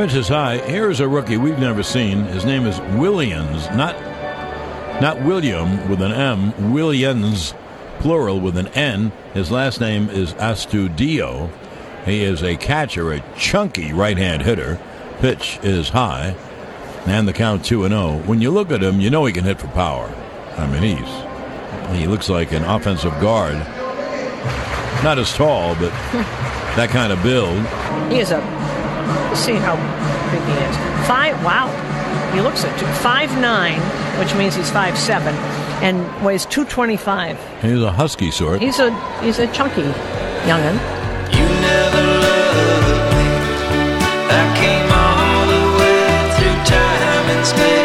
Pitch is high. Here's a rookie we've never seen. His name is Willians, not not William with an M. Willians, plural with an N. His last name is Astudillo. He is a catcher, a chunky right-hand hitter. Pitch is high, and the count two and zero. When you look at him, you know he can hit for power. I mean, he's he looks like an offensive guard. Not as tall, but that kind of build. He is a. Let's see how big he is. Five. Wow. He looks at two, five nine, which means he's five seven, and weighs two twenty five. He's a husky sort. He's a he's a chunky youngin. You never loved me. I came all the way through time and space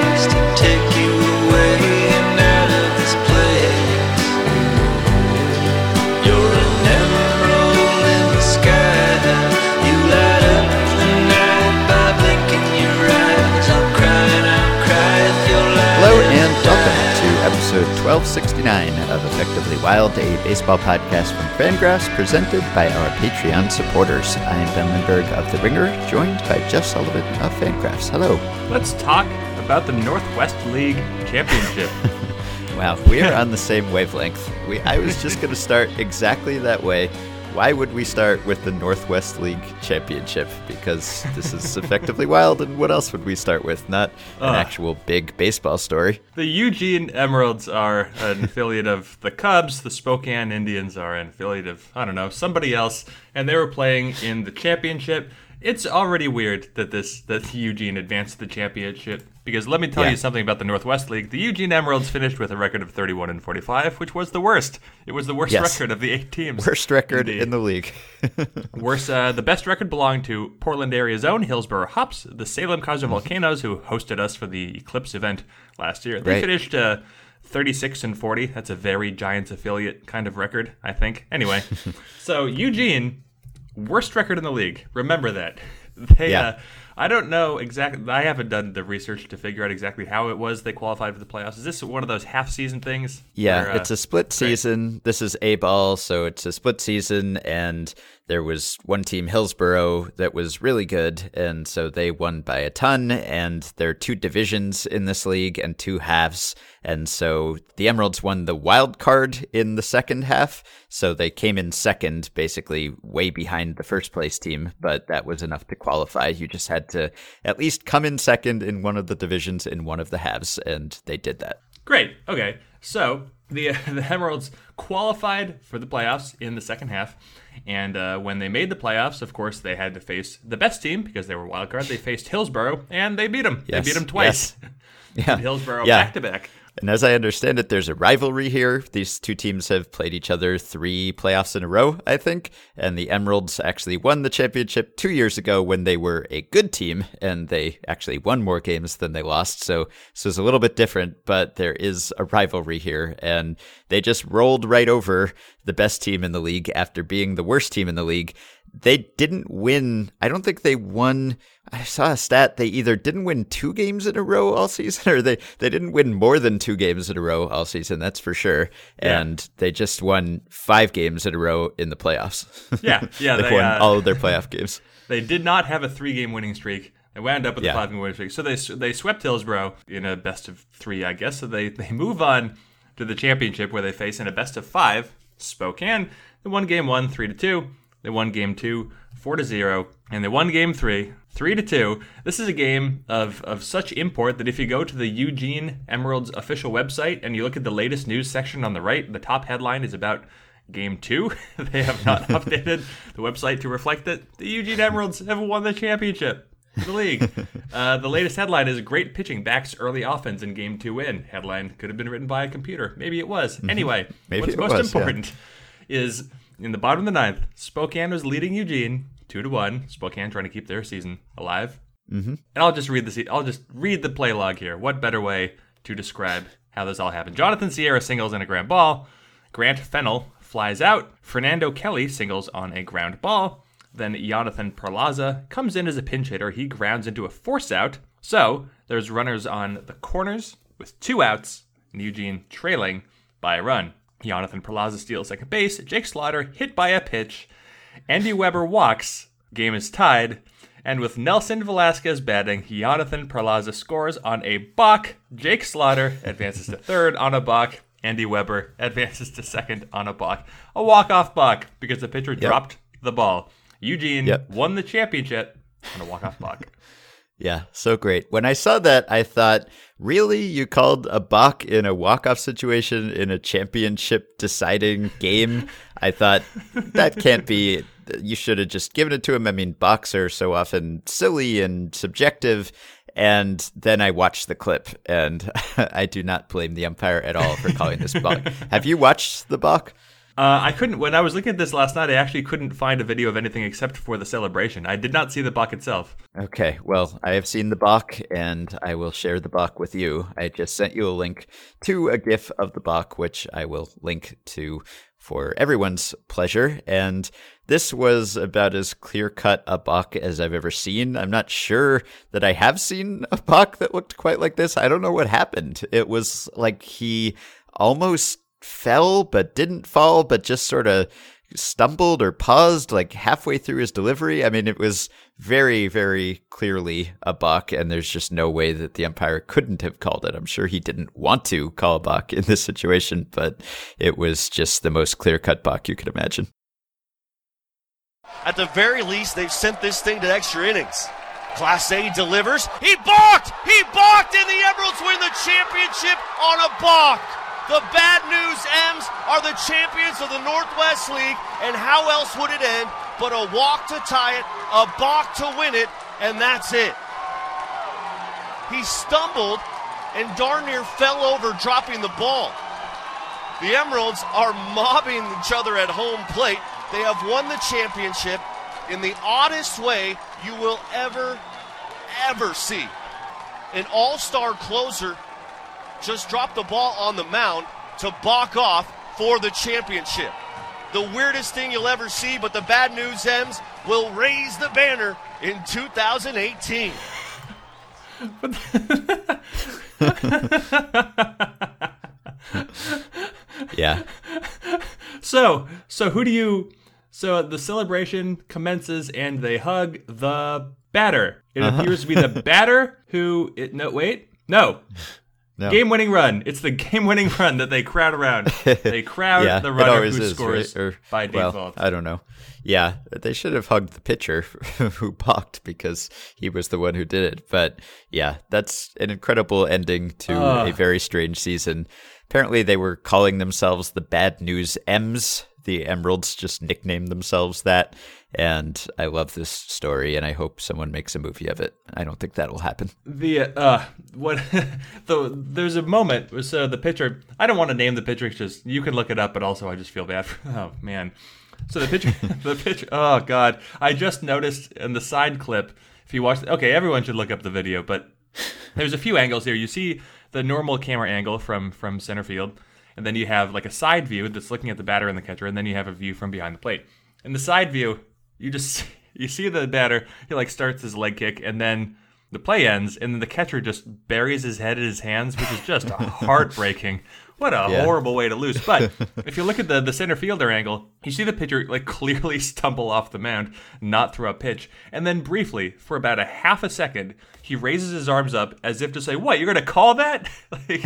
episode 1269 of Effectively Wild, a baseball podcast from Fangraphs presented by our Patreon supporters. I am Ben Lindbergh of The Ringer, joined by Jeff Sullivan of Fangraphs. Hello. Let's talk about the Northwest League Championship. Wow, we are on the same wavelength. We, I was just going to start exactly that way. Why would we start with the Northwest League Championship? Because this is effectively wild, and what else would we start with? Not an Ugh. actual big baseball story. the Eugene Emeralds are an affiliate of the Cubs. The Spokane Indians are an affiliate of, I don't know, somebody else. And they were playing in the championship. It's already weird that this that Eugene advanced to the championship because let me tell Yeah. you something about the Northwest League. The Eugene Emeralds finished with a record of 31 and 45, which was the worst. It was the worst Yes. record of the eight teams. Worst record Indeed. in the league. Worse, uh, the best record belonged to Portland area's own Hillsboro Hops, the Salem Keizer Volcanoes, who hosted us for the Eclipse event last year. They Right. finished uh, 36 and 40. That's a very Giants affiliate kind of record, I think. Anyway, so Eugene, worst record in the league. Remember that. They, Yeah. uh, I don't know exactly. I haven't done the research to figure out exactly how it was they qualified for the playoffs. Is this one of those half season things? Yeah, where, uh, it's a split season. This is A ball, so it's a split season, and there was one team, Hillsboro, that was really good, and so they won by a ton. And there are two divisions in this league and two halves, and so the Emeralds won the wild card in the second half, so they came in second, basically way behind the first place team, but that was enough to qualify. You just had to at least come in second in one of the divisions in one of the halves, and they did that. Great. Okay. So the the Emeralds qualified for the playoffs in the second half, and uh, when they made the playoffs, of course, they had to face the best team because they were wild card. They faced Hillsboro, and they beat them. Yes, They beat them twice. Yeah. Hillsborough Yeah. back to back. And as I understand it, there's a rivalry here. These two teams have played each other three playoffs in a row, I think. And the Emeralds actually won the championship two years ago when they were a good team, and they actually won more games than they lost. So, so it's a little bit different, but there is a rivalry here. And they just rolled right over the best team in the league after being the worst team in the league. They didn't win. I don't think they won. I saw a stat. They either didn't win two games in a row all season, or they, they didn't win more than two games in a row all season. That's for sure. Yeah. And they just won five games in a row in the playoffs. Yeah, yeah, they, they, won uh, all of their playoff games. They did not have a three game winning streak. They wound up with Yeah. a five game winning streak. So they they swept Hillsboro in a best of three, I guess. So they, they move on to the championship where they face in a best of five Spokane. They won game one, three to two. They won game two, four to zero, and they won game three, three to two. This is a game of, of such import that if you go to the Eugene Emeralds official website and you look at the latest news section on the right, the top headline is about game two. they have not updated the website to reflect that the Eugene Emeralds have won the championship. The league. Uh, the latest headline is "Great pitching backs early offense in Game Two win." Headline could have been written by a computer. Maybe it was. Anyway, Mm-hmm. Maybe what's most was, yeah. important is in the bottom of the ninth, Spokane was leading Eugene two to one. Spokane trying to keep their season alive. Mm-hmm. And I'll just read the I'll just read the play log here. What better way to describe how this all happened? Jonathan Sierra singles in a ground ball. Grant Fennell flies out. Fernando Kelli singles on a ground ball. Then Jonathan Perlaza comes in as a pinch hitter. He grounds into a force out. So there's runners on the corners with two outs, and Eugene trailing by a run. Jonathan Perlaza steals second base. Jake Slaughter hit by a pitch. Andy Weber walks. Game is tied. And with Nelson Velazquez batting, Jonathan Perlaza scores on a balk. Jake Slaughter advances to third on a balk. Andy Weber advances to second on a balk. A walk-off balk because the pitcher dropped the ball. Eugene Yep. won the championship on a walk-off balk. Yeah, so great. When I saw that, I thought, really? You called a balk in a walk-off situation in a championship deciding game? I thought, that can't be. You should have just given it to him. I mean, balks are so often silly and subjective. And then I watched the clip, and I do not blame the umpire at all for calling this balk. have you watched the balk? Uh, I couldn't. When I was looking at this last night, I actually couldn't find a video of anything except for the celebration. I did not see the balk itself. Okay, well, I have seen the balk, and I will share the balk with you. I just sent you a link to a GIF of the balk, which I will link to for everyone's pleasure. And this was about as clear cut a balk as I've ever seen. I'm not sure that I have seen a balk that looked quite like this. I don't know what happened. It was like he almost fell, but didn't fall, but just sort of stumbled or paused like halfway through his delivery. I mean, it was very, very clearly a balk, and there's just no way that the umpire couldn't have called it. I'm sure he didn't want to call a balk in this situation, but it was just the most clear cut balk you could imagine. At the very least, they've sent this thing to extra innings. Class A delivers. He balked! He balked, and the Emeralds win the championship on a balk. The Bad News M's are the champions of the Northwest League, and how else would it end but a walk to tie it, a balk to win it, and that's it. He stumbled and darn near fell over, dropping the ball. The Emeralds are mobbing each other at home plate. They have won the championship in the oddest way you will ever, ever see. An all star closer just dropped the ball on the mound to balk off for the championship. The weirdest thing you'll ever see, but the Bad News M's will raise the banner in 2018. Yeah. So, so who do you? So the celebration commences and they hug the batter. It uh-huh. appears to be the batter who. It, no, wait, no. No. Game-winning run. It's the game-winning run that they crowd around. They crowd yeah, the runner who is, scores right? Or, by well, default. I don't know. Yeah, they should have hugged the pitcher who balked because he was the one who did it. But yeah, that's an incredible ending to Ugh. a very strange season. Apparently, they were calling themselves the Bad News M's. The Emeralds just nicknamed themselves that. And I love this story, and I hope someone makes a movie of it. I don't think that will happen. The uh, what? the there's a moment. So the picture. I don't want to name the picture. Just you can look it up, but also I just feel bad. For, oh man. So the picture. the picture. Oh god. I just noticed in the side clip. If you watch, okay, everyone should look up the video. But there's a few angles here. You see the normal camera angle from from center field, and then you have like a side view that's looking at the batter and the catcher, and then you have a view from behind the plate. In the side view, you just you see the batter. He like starts his leg kick, and then the play ends, and then the catcher just buries his head in his hands, which is just heartbreaking. What a Yeah. horrible way to lose. But if you look at the, the center fielder angle, you see the pitcher like clearly stumble off the mound, not throw a pitch. And then briefly, for about a half a second, he raises his arms up as if to say, What, you're gonna call that? like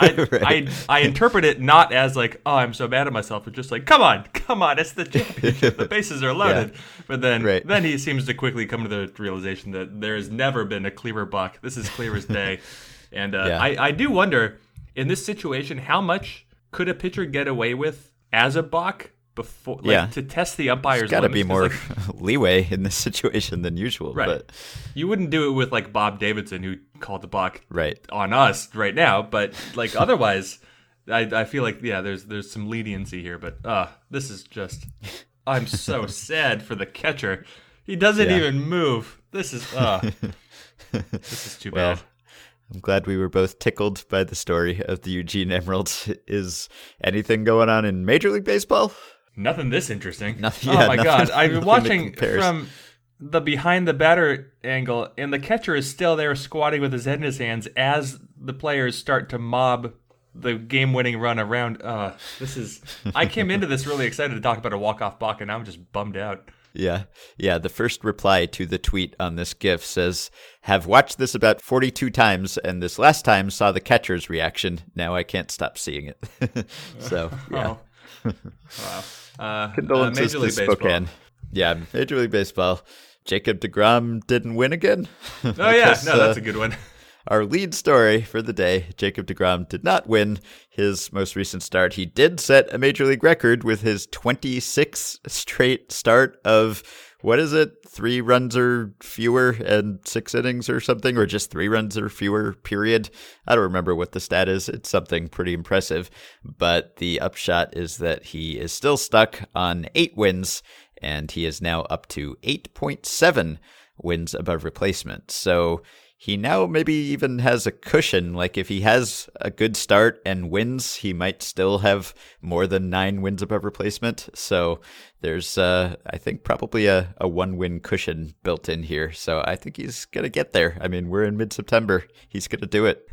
I, I I interpret it not as like, oh, I'm so mad at myself, but just like, come on, come on, it's the championship. the bases are loaded. But then Right. then he seems to quickly come to the realization that there has never been a clearer balk. This is clear as day. And uh, Yeah. I, I do wonder in this situation how much could a pitcher get away with as a balk before like, Yeah. to test the umpire's Got to be more like, leeway in this situation than usual. Right. But you wouldn't do it with like Bob Davidson who called the balk right. on us right now, but like otherwise, I, I feel like yeah, there's there's some leniency here, but uh this is just I'm so sad for the catcher. He doesn't Yeah. even move. This is uh this is too Well, bad. I'm glad we were both tickled by the story of the Eugene Emeralds. Is anything going on in Major League Baseball? Nothing this interesting. Nothing- oh my nothing- god, I've been watching from the behind the batter angle, and the catcher is still there squatting with his head in his hands as the players start to mob the game-winning run around. Uh, this is. I came into this really excited to talk about a walk-off block, and now I'm just bummed out. Yeah. Yeah. The first reply to the tweet on this GIF says, Have watched this about 42 times, and this last time saw the catcher's reaction. Now I can't stop seeing it. so, yeah. Oh. wow. Uh, Condolences uh, Major to League Baseball. Spokane. Yeah. Major League Baseball. Jacob DeGrom didn't win again. Oh yeah, Because, no, that's uh, a good one. Our lead story for the day Jacob DeGrom did not win his most recent start. He did set a major league record with his 26th straight start of what is it? Three runs or fewer and six innings or something, or just three runs or fewer, period. I don't remember what the stat is. It's something pretty impressive. But the upshot is that he is still stuck on eight wins, and he is now up to 8.7 wins above replacement. So he now maybe even has a cushion. Like if he has a good start and wins, he might still have more than nine wins above replacement. So there's, uh, I think, probably a, a one win cushion built in here. So I think he's going to get there. I mean, we're in mid September. He's going to do it.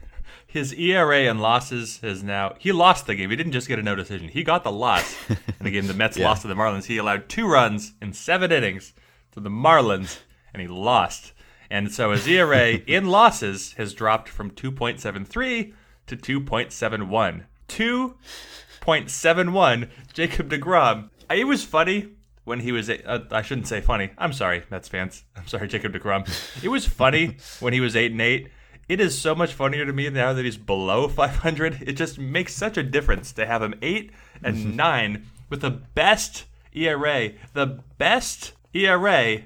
His ERA and losses is now. He lost the game. He didn't just get a no decision. He got the loss in the game the Mets Yeah. lost to the Marlins. He allowed two runs in seven innings to the Marlins, and he lost. And so his ERA in losses has dropped from 2.73 to 2.71. 2.71. Jacob DeGrom. It was funny when he was. eight- Uh, I shouldn't say funny. I'm sorry, Mets fans. I'm sorry, Jacob DeGrom. It was funny when he was eight and eight. It is so much funnier to me now that he's below 500. It just makes such a difference to have him eight and nine with the best ERA, the best ERA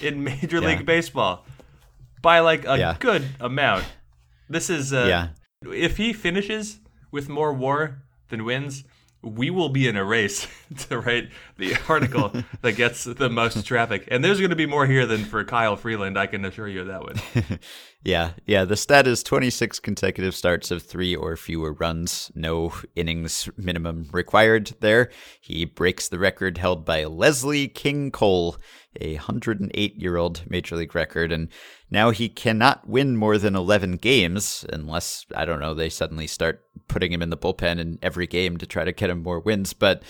in Major Yeah. League Baseball by like a Yeah. good amount. This is uh, Yeah. if he finishes with more war than wins, we will be in a race to write the article that gets the most traffic. And there's going to be more here than for Kyle Freeland, I can assure you of that one. Yeah, yeah. The stat is 26 consecutive starts of three or fewer runs, no innings minimum required there. He breaks the record held by Leslie King Cole, a 108 year old major league record. And now he cannot win more than 11 games unless, I don't know, they suddenly start putting him in the bullpen in every game to try to get him more wins. But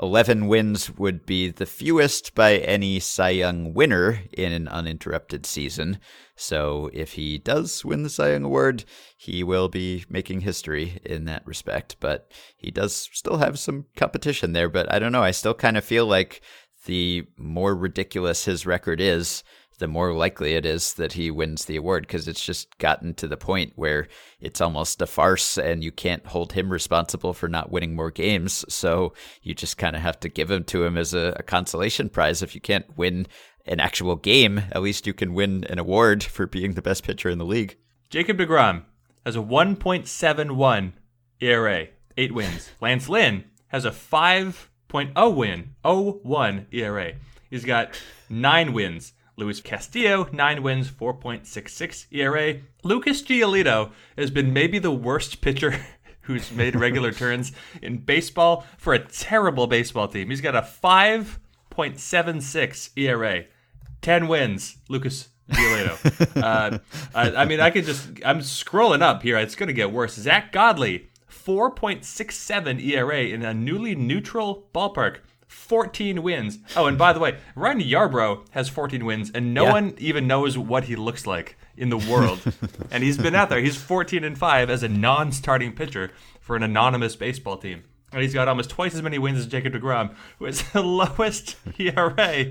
11 wins would be the fewest by any Cy Young winner in an uninterrupted season. So if he does win the Cy Young Award, he will be making history in that respect. But he does still have some competition there. But I don't know. I still kind of feel like the more ridiculous his record is, the more likely it is that he wins the award because it's just gotten to the point where it's almost a farce and you can't hold him responsible for not winning more games. So you just kind of have to give him to him as a, a consolation prize. If you can't win an actual game, at least you can win an award for being the best pitcher in the league. Jacob DeGrom has a 1.71 ERA, eight wins. Lance Lynn has a 5.0 win, 0.1 ERA. He's got nine wins. Luis Castillo, nine wins, 4.66 ERA. Lucas Giolito has been maybe the worst pitcher who's made regular turns in baseball for a terrible baseball team. He's got a 5.76 ERA. 10 wins, Lucas Giolito. uh, I, I mean, I could just, I'm scrolling up here. It's going to get worse. Zack Godley, 4.67 ERA in a newly neutral ballpark. 14 wins. Oh, and by the way, Ryan Yarbrough has 14 wins, and no Yeah. one even knows what he looks like in the world. and he's been out there. He's 14 and 5 as a non starting pitcher for an anonymous baseball team. And he's got almost twice as many wins as Jacob DeGrom, who has the lowest ERA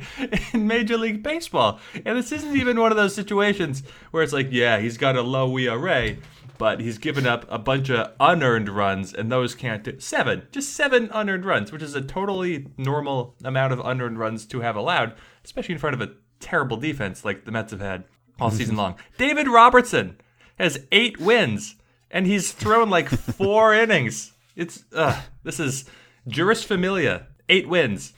in Major League Baseball. And this isn't even one of those situations where it's like, yeah, he's got a low ERA, but he's given up a bunch of unearned runs, and those can't do seven, just seven unearned runs, which is a totally normal amount of unearned runs to have allowed, especially in front of a terrible defense like the Mets have had all season long. David Robertson has eight wins, and he's thrown like four innings. It's uh, this is Jeurys Familia, eight wins.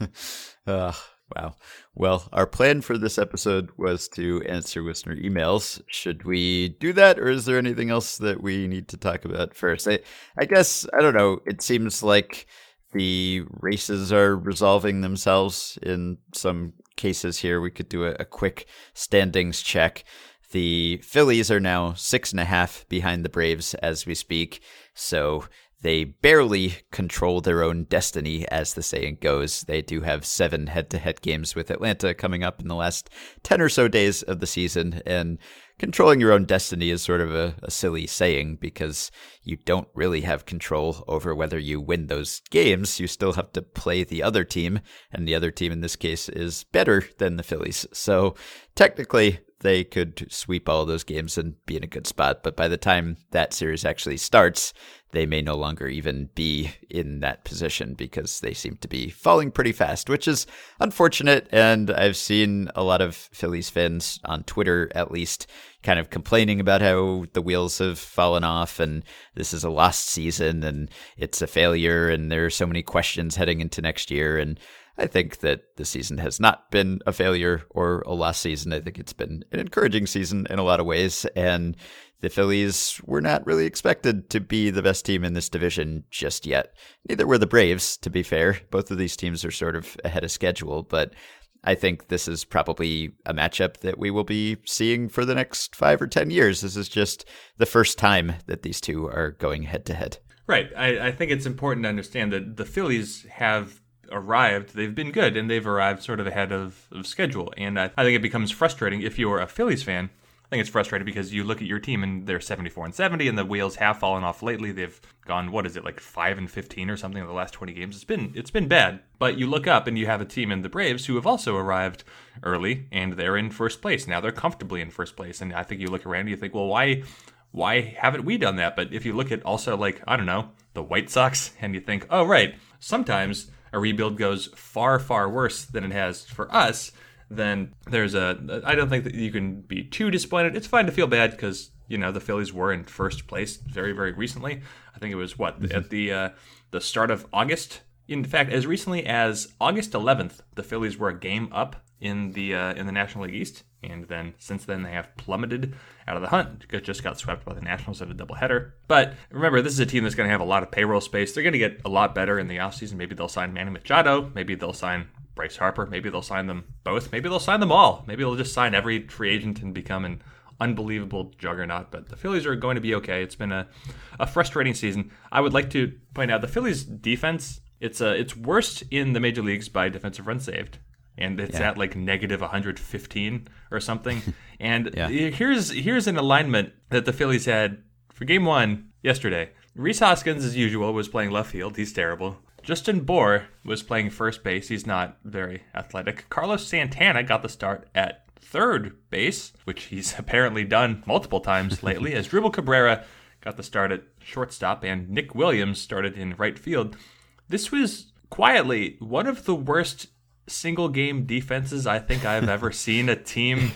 Ugh, wow. Well, our plan for this episode was to answer listener emails. Should we do that, or is there anything else that we need to talk about first? I, I guess, I don't know. It seems like the races are resolving themselves in some cases here. We could do a, a quick standings check. The Phillies are now six and a half behind the Braves as we speak. So they barely control their own destiny, as the saying goes. They do have seven head to head games with Atlanta coming up in the last 10 or so days of the season. And controlling your own destiny is sort of a, a, silly saying because you don't really have control over whether you win those games. You still have to play the other team, and the other team in this case is better than the Phillies. So technically, they could sweep all those games and be in a good spot. But by the time that series actually starts, they may no longer even be in that position because they seem to be falling pretty fast, which is unfortunate. And I've seen a lot of Phillies fans on Twitter, at least, kind of complaining about how the wheels have fallen off and this is a lost season and it's a failure and there are so many questions heading into next year. And I think that the season has not been a failure or a lost season. I think it's been an encouraging season in a lot of ways. And the Phillies were not really expected to be the best team in this division just yet. Neither were the Braves, to be fair. Both of these teams are sort of ahead of schedule, but I think this is probably a matchup that we will be seeing for the next five or 10 years. This is just the first time that these two are going head to head. Right. I, I think it's important to understand that the Phillies have arrived, they've been good and they've arrived sort of ahead of, of schedule. And I, I think it becomes frustrating if you're a Phillies fan. I think it's frustrating because you look at your team and they're 74 and 70, and the wheels have fallen off lately. They've gone, what is it, like 5 and 15 or something in the last 20 games. It's been it's been bad. But you look up and you have a team in the Braves who have also arrived early and they're in first place. Now they're comfortably in first place. And I think you look around and you think, well, why why haven't we done that? But if you look at also like, I don't know, the White Sox, and you think, oh right, sometimes a rebuild goes far, far worse than it has for us, then there's a. I don't think that you can be too disappointed. It's fine to feel bad because you know the Phillies were in first place very, very recently. I think it was what mm-hmm. at the uh, the start of August. In fact, as recently as August 11th, the Phillies were a game up in the uh, in the National League East, and then since then they have plummeted out of the hunt. Just got swept by the Nationals at a doubleheader. But remember, this is a team that's going to have a lot of payroll space. They're going to get a lot better in the offseason. Maybe they'll sign Manny Machado. Maybe they'll sign Bryce Harper. Maybe they'll sign them both. Maybe they'll sign them all. Maybe they'll just sign every free agent and become an unbelievable juggernaut. But the Phillies are going to be okay. It's been a, a frustrating season. I would like to point out the Phillies defense. It's uh, it's worst in the major leagues by defensive runs saved and it's yeah. at like negative 115 or something. And yeah. here's here's an alignment that the Phillies had for game one yesterday. Rhys Hoskins, as usual, was playing left field. He's terrible. Justin Bour was playing first base. He's not very athletic. Carlos Santana got the start at third base, which he's apparently done multiple times lately, Asdrubal Cabrera got the start at shortstop and Nick Williams started in right field. This was quietly one of the worst single game defenses I think I've ever seen a team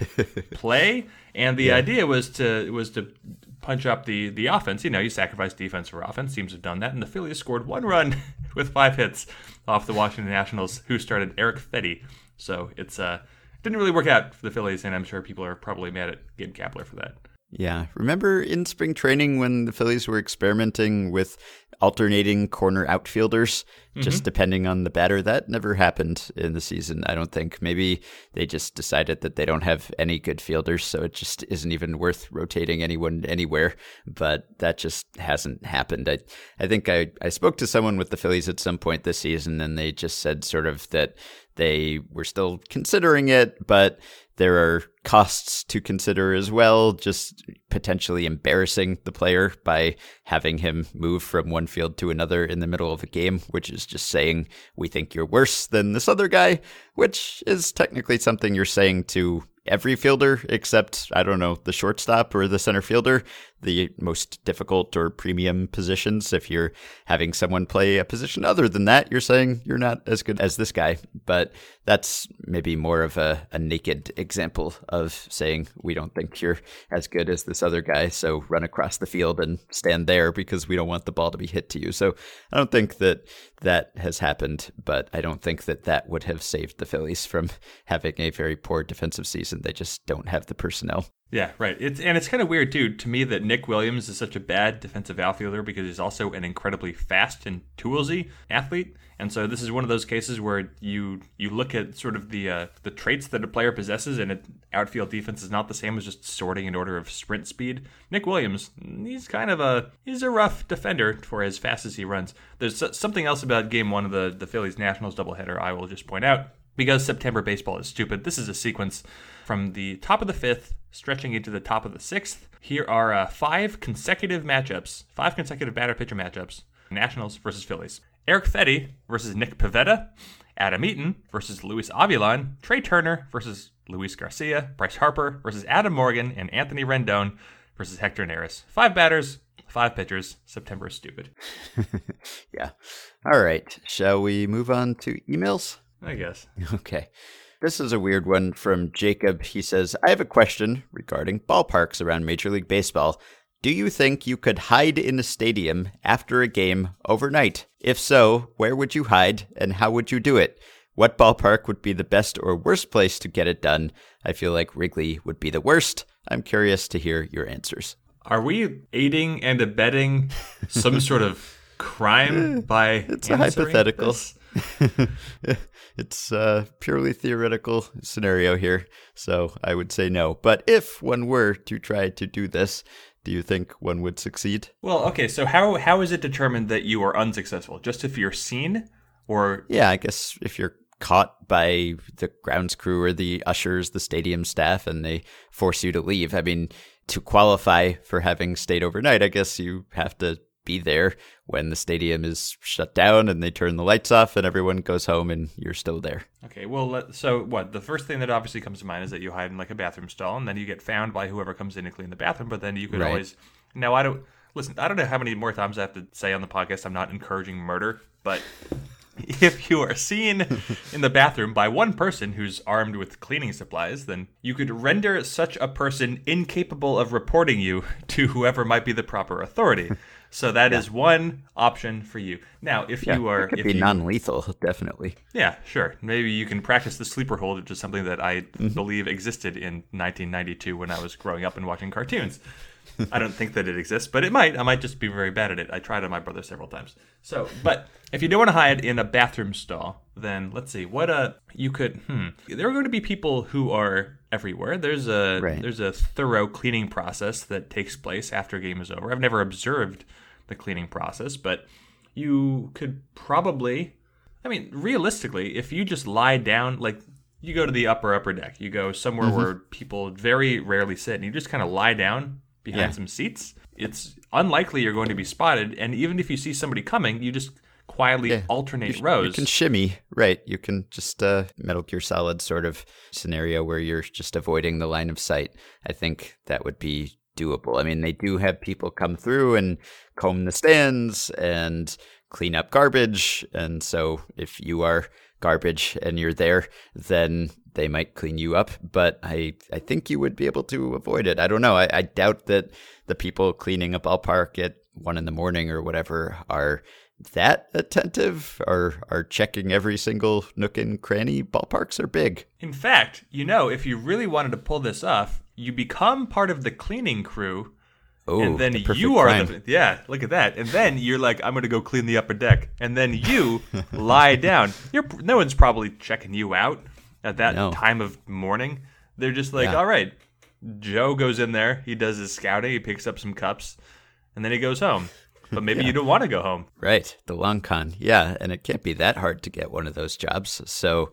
play. And the yeah. idea was to was to punch up the the offense. You know, you sacrifice defense for offense. Teams have done that, and the Phillies scored one run with five hits off the Washington Nationals, who started Eric Fedde. So it's uh didn't really work out for the Phillies, and I'm sure people are probably mad at Gabe Kapler for that. Yeah. Remember in spring training when the Phillies were experimenting with alternating corner outfielders, mm-hmm. just depending on the batter? That never happened in the season, I don't think. Maybe they just decided that they don't have any good fielders, so it just isn't even worth rotating anyone anywhere. But that just hasn't happened. I, I think I, I spoke to someone with the Phillies at some point this season, and they just said sort of that they were still considering it, but there are costs to consider as well, just potentially embarrassing the player by having him move from one field to another in the middle of a game, which is just saying, we think you're worse than this other guy, which is technically something you're saying to every fielder except, I don't know, the shortstop or the center fielder, the most difficult or premium positions. If you're having someone play a position other than that, you're saying you're not as good as this guy. But that's maybe more of a, a naked example of saying we don't think you're as good as this other guy. So run across the field and stand there because we don't want the ball to be hit to you. So I don't think that that has happened, but I don't think that that would have saved the Phillies from having a very poor defensive season. They just don't have the personnel. Yeah, right. It's and it's kind of weird too to me that Nick Williams is such a bad defensive outfielder because he's also an incredibly fast and toolsy athlete. And so this is one of those cases where you you look at sort of the uh, the traits that a player possesses, and an outfield defense is not the same as just sorting in order of sprint speed. Nick Williams, he's kind of a he's a rough defender for as fast as he runs. There's something else about Game One of the the Phillies Nationals doubleheader I will just point out because September baseball is stupid. This is a sequence from the top of the fifth, stretching into the top of the sixth. Here are uh, five consecutive matchups, five consecutive batter pitcher matchups Nationals versus Phillies. Eric Fedde versus Nick Pivetta, Adam Eaton versus Luis Avilan, Trea Turner versus Luis Garcia, Bryce Harper versus Adam Morgan, and Anthony Rendon versus Hector Neris. Five batters, five pitchers. September is stupid. Yeah. All right. Shall we move on to emails? I guess. Okay. This is a weird one from Jacob. He says, I have a question regarding ballparks around Major League Baseball. Do you think you could hide in a stadium after a game overnight? If so, where would you hide and how would you do it? What ballpark would be the best or worst place to get it done? I feel like Wrigley would be the worst. I'm curious to hear your answers. Are we aiding and abetting some sort of crime by It's a hypothetical. this? it's a purely theoretical scenario here, so I would say no. But if one were to try to do this, do you think one would succeed? Well, okay. So how how is it determined that you are unsuccessful? Just if you're seen, or Yeah, I guess if you're caught by the grounds crew or the ushers, the stadium staff, and they force you to leave, I mean, to qualify for having stayed overnight, I guess you have to be there when the stadium is shut down and they turn the lights off and everyone goes home and you're still there. okay. Well, so what? The first thing that obviously comes to mind is that you hide in like a bathroom stall, and then you get found by whoever comes in to clean the bathroom. But then you could Right. always. Now I don't listen. I don't know how many more times I have to say on the podcast. I'm not encouraging murder, but if you are seen in the bathroom by one person who's armed with cleaning supplies, then you could render such a person incapable of reporting you to whoever might be the proper authority. So that is one option for you. Now, if you are, it could if be you, non-lethal, definitely. yeah, sure. Maybe you can practice the sleeper hold, which is something that I Mm-hmm. believe existed in 1992 when I was growing up and watching cartoons. I don't think that it exists, but it might. I might just be very bad at it. I tried on my brother several times. So, but if you don't want to hide in a bathroom stall, then let's see what uh you could. Hmm. There are going to be people who are everywhere. There's a Right. there's a thorough cleaning process that takes place after a game is over. I've never observed the cleaning process, but you could probably I mean, realistically, if you just lie down, like you go to the upper upper deck, you go somewhere Mm-hmm. where people very rarely sit, and you just kind of lie down behind Yeah. some seats. It's unlikely you're going to be spotted, and even if you see somebody coming, you just quietly Yeah. alternate You rows. You can shimmy, right? You can just uh, Metal Gear Solid sort of scenario where you're just avoiding the line of sight. I think that would be doable. I mean, they do have people come through and comb the stands and clean up garbage, and so if you are garbage and you're there, then they might clean you up. But I, I think you would be able to avoid it. I don't know. I, I doubt that the people cleaning a ballpark at one in the morning or whatever are that attentive or are checking every single nook and cranny. Ballparks are big. In fact, you know, if you really wanted to pull this off, you become part of the cleaning crew. Oh, and then the you are crime. the yeah. Look at that. And then you're like, I'm gonna go clean the upper deck. And then you lie down. You're no one's probably checking you out at that No. time of morning. They're just like, Yeah. all right. Joe goes in there. He does his scouting. He picks up some cups, and then he goes home. But maybe you don't want to go home. Right, the long con. Yeah, and it can't be that hard to get one of those jobs. So,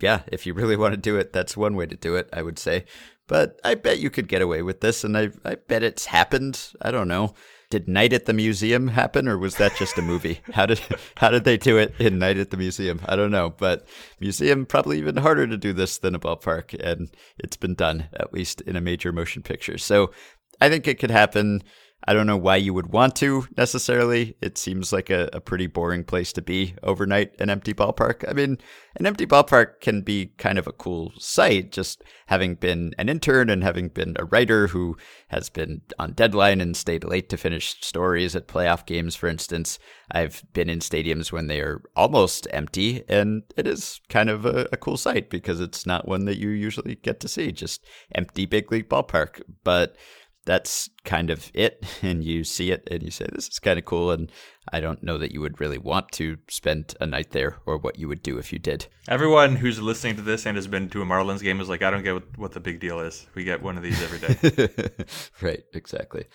yeah, if you really want to do it, that's one way to do it, I would say. But I bet you could get away with this, and I, I bet it's happened. I don't know. Did Night at the Museum happen, or was that just a movie? how did how did they do it in Night at the Museum? I don't know, but museum probably even harder to do this than a ballpark, and it's been done at least in a major motion picture. So I think it could happen. I don't know why you would want to necessarily. It seems like a, a pretty boring place to be overnight, an empty ballpark. I mean, an empty ballpark can be kind of a cool sight, just having been an intern and having been a writer who has been on deadline and stayed late to finish stories at playoff games, for instance. I've been in stadiums when they are almost empty, and it is kind of a, a cool sight because it's not one that you usually get to see, just empty big league ballpark. But that's kind of it. And you see it and you say, this is kind of cool. And I don't know that you would really want to spend a night there or what you would do if you did. Everyone who's listening to this and has been to a Marlins game is like, I don't get what, what the big deal is. We get one of these every day. right, exactly.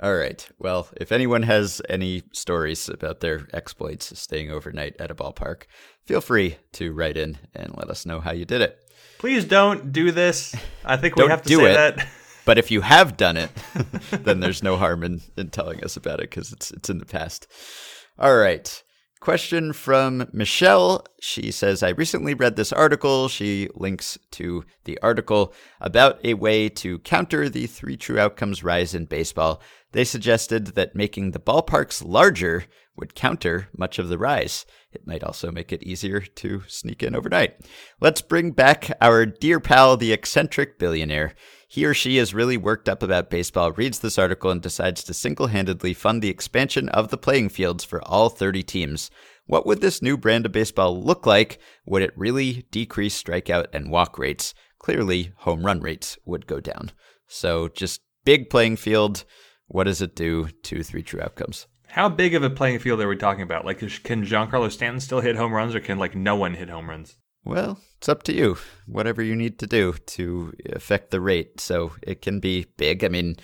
All right. Well, if anyone has any stories about their exploits staying overnight at a ballpark, feel free to write in and let us know how you did it. Please don't do this. I think we have to do say it. that. But if you have done it, then there's no harm in, in telling us about it because it's it's in the past. All right. Question from Michelle. She says, I recently read this article. She links to the article about a way to counter the three true outcomes rise in baseball. They suggested that making the ballparks larger would counter much of the rise. It might also make it easier to sneak in overnight. Let's bring back our dear pal, the eccentric billionaire. He or she is really worked up about baseball, reads this article, and decides to single handedly fund the expansion of the playing fields for all 30 teams. What would this new brand of baseball look like? Would it really decrease strikeout and walk rates? Clearly, home run rates would go down. So, just big playing field. What does it do to three true outcomes? How big of a playing field are we talking about? Like, can Giancarlo Stanton still hit home runs, or can like no one hit home runs? Well, it's up to you. Whatever you need to do to affect the rate. So it can be big. I mean,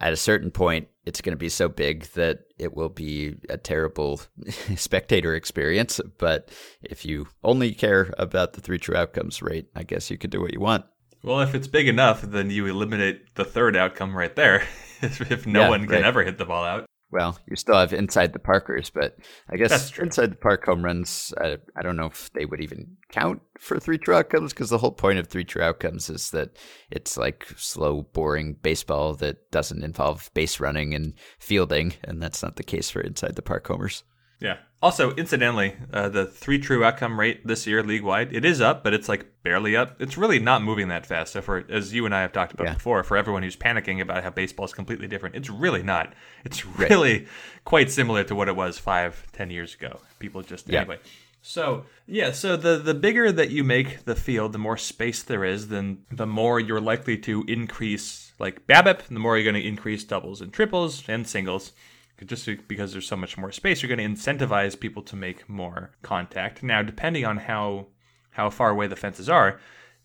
at a certain point, it's going to be so big that it will be a terrible spectator experience. But if you only care about the three true outcomes rate, I guess you could do what you want. Well, if it's big enough, then you eliminate the third outcome right there. if if no Yeah, one can right. ever hit the ball out. Well, you still have inside the Parkers, but I guess inside the park home runs, I, I don't know if they would even count for three true outcomes because the whole point of three true outcomes is that it's like slow, boring baseball that doesn't involve base running and fielding, and that's not the case for inside the park homers. Yeah. Also, incidentally, uh, the three true outcome rate this year league wide, it is up, but it's like barely up. It's really not moving that fast. So, for as you and I have talked about Yeah. before, for everyone who's panicking about how baseball is completely different, it's really not. It's really quite similar to what it was five, ten years ago. People just Yeah. anyway. So yeah, so the the bigger that you make the field, the more space there is, then the more you're likely to increase like BABIP, the more you're going to increase doubles and triples and singles. Just because there's so much more space, you're going to incentivize people to make more contact. Now, depending on how how far away the fences are,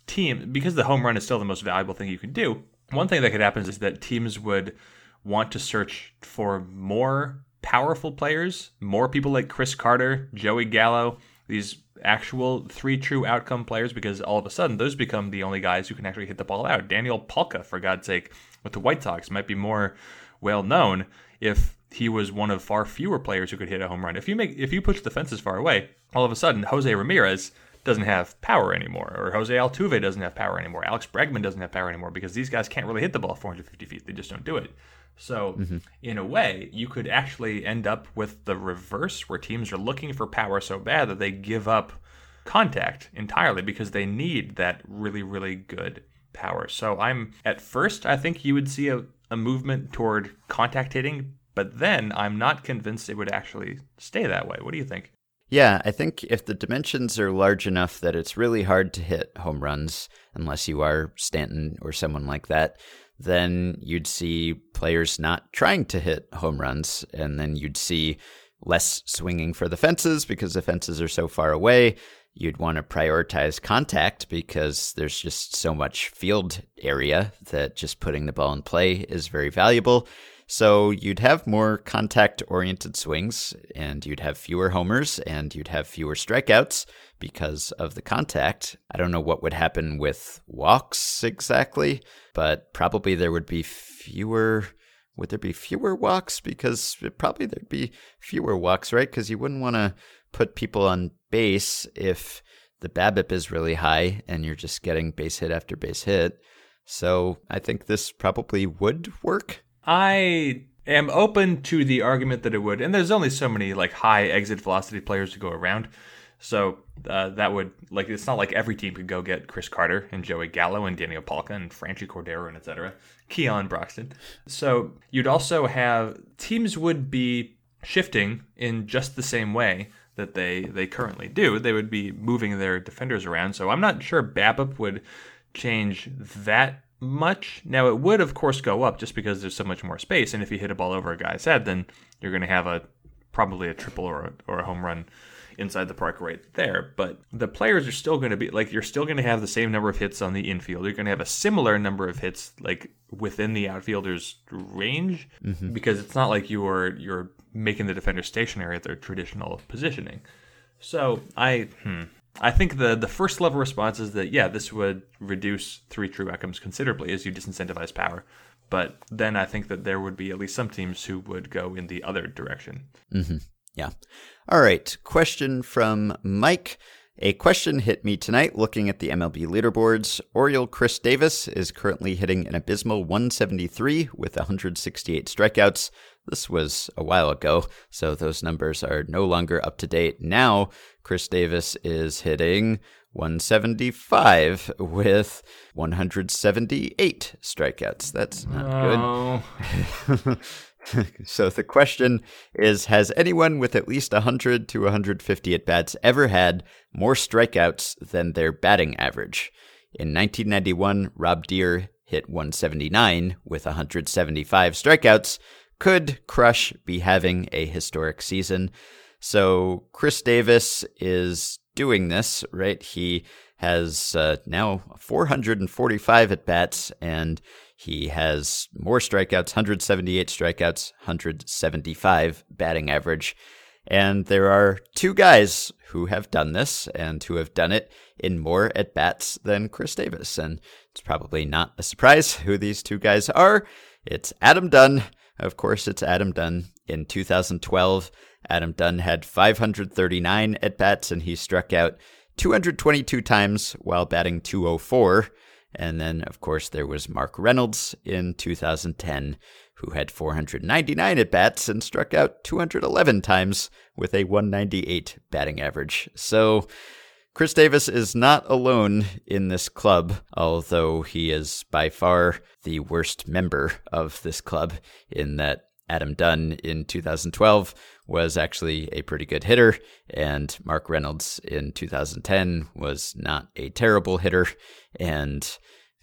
team because the home run is still the most valuable thing you can do. One thing that could happen is that teams would want to search for more powerful players, more people like Chris Carter, Joey Gallo, these actual three true outcome players, because all of a sudden those become the only guys who can actually hit the ball out. Daniel Palka, for God's sake, with the White Sox might be more well known if he was one of far fewer players who could hit a home run. If you make if you push the fences far away, all of a sudden Jose Ramirez doesn't have power anymore, or Jose Altuve doesn't have power anymore, Alex Bregman doesn't have power anymore because these guys can't really hit the ball 450 feet. They just don't do it. So, mm-hmm. in a way, you could actually end up with the reverse, where teams are looking for power so bad that they give up contact entirely because they need that really, really good power. So, I'm at first, I think you would see a, a movement toward contact hitting, but then I'm not convinced it would actually stay that way. What do you think? Yeah, I think if the dimensions are large enough that it's really hard to hit home runs, unless you are Stanton or someone like that, then you'd see players not trying to hit home runs, and then you'd see less swinging for the fences because the fences are so far away. You'd want to prioritize contact because there's just so much field area that just putting the ball in play is very valuable. So you'd have more contact oriented swings and you'd have fewer homers and you'd have fewer strikeouts because of the contact. I don't know what would happen with walks exactly, but probably there would be fewer. Would there be fewer walks? Because probably there'd be fewer walks, right? Because you wouldn't want to put people on base if the BABIP is really high and you're just getting base hit after base hit. So I think this probably would work. I am open to the argument that it would, and there's only so many like high exit velocity players to go around. So uh, that would like it's not like every team could go get Chris Carter and Joey Gallo and Daniel Palka and Franchy Cordero and etc. Keon Broxton. So you'd also have teams would be shifting in just the same way that they they currently do. They would be moving their defenders around. So I'm not sure BABIP would change that much. Now it would of course go up just because there's so much more space. And if you hit a ball over a guy's head, then you're going to have a probably a triple or a, or a home run inside the park right there. But the players are still going to be like you're still going to have the same number of hits on the infield. You're going to have a similar number of hits like within the outfielder's range because it's not like you are you're making the defender stationary at their traditional positioning. So I hmm, I think the the first level response is that yeah, this would reduce three true outcomes considerably as you disincentivize power. But then I think that there would be at least some teams who would go in the other direction. Mm-hmm. Yeah. All right. Question from Mike. A question hit me tonight looking at the MLB leaderboards. Oriole Chris Davis is currently hitting an abysmal 173 with 168 strikeouts. This was a while ago, so those numbers are no longer up to date. Now, Chris Davis is hitting 175 with 178 strikeouts. That's not good. so the question is Has anyone with at least 100 to 150 at bats ever had more strikeouts than their batting average? In 1991, Rob Deer hit 179 with 175 strikeouts. Could Crush be having a historic season? So Chris Davis is doing this, right? He has uh, now 445 at bats and he has more strikeouts 178 strikeouts, 175 batting average. And there are two guys who have done this and who have done it in more at bats than Chris Davis. And it's probably not a surprise who these two guys are. It's Adam Dunn. Of course, it's Adam Dunn. In 2012, Adam Dunn had 539 at bats and he struck out 222 times while batting 204. And then, of course, there was Mark Reynolds in 2010, who had 499 at bats and struck out 211 times with a 198 batting average. So, Chris Davis is not alone in this club, although he is by far the worst member of this club, in that Adam Dunn in 2012 was actually a pretty good hitter, and Mark Reynolds in 2010 was not a terrible hitter, and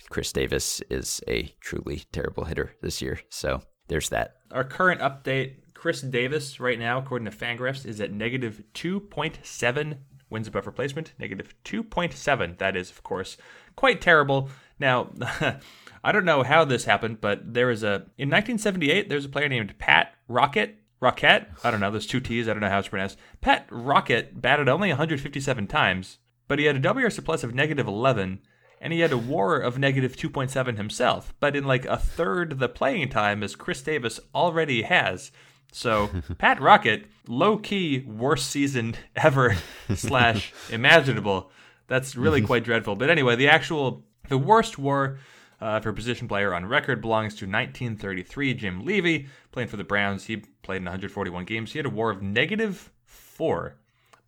Chris Davis is a truly terrible hitter this year. So there's that. Our current update Chris Davis, right now, according to Fangraphs, is at negative 2.7 wins above replacement. Negative 2.7. That is, of course, quite terrible. Now, I don't know how this happened, but there was a. In 1978, there's a player named Pat Rockett. Rockett? I don't know. There's two T's. I don't know how it's pronounced. Pat Rockett batted only 157 times, but he had a WRC plus of negative 11 and he had a war of negative 2.7 himself, but in like a third the playing time as Chris Davis already has. So Pat Rockett, low key worst season ever slash imaginable. That's really quite dreadful. But anyway, the actual the worst war uh, for position player on record belongs to 1933 Jim Levey playing for the Browns. He played in 141 games. He had a war of negative four.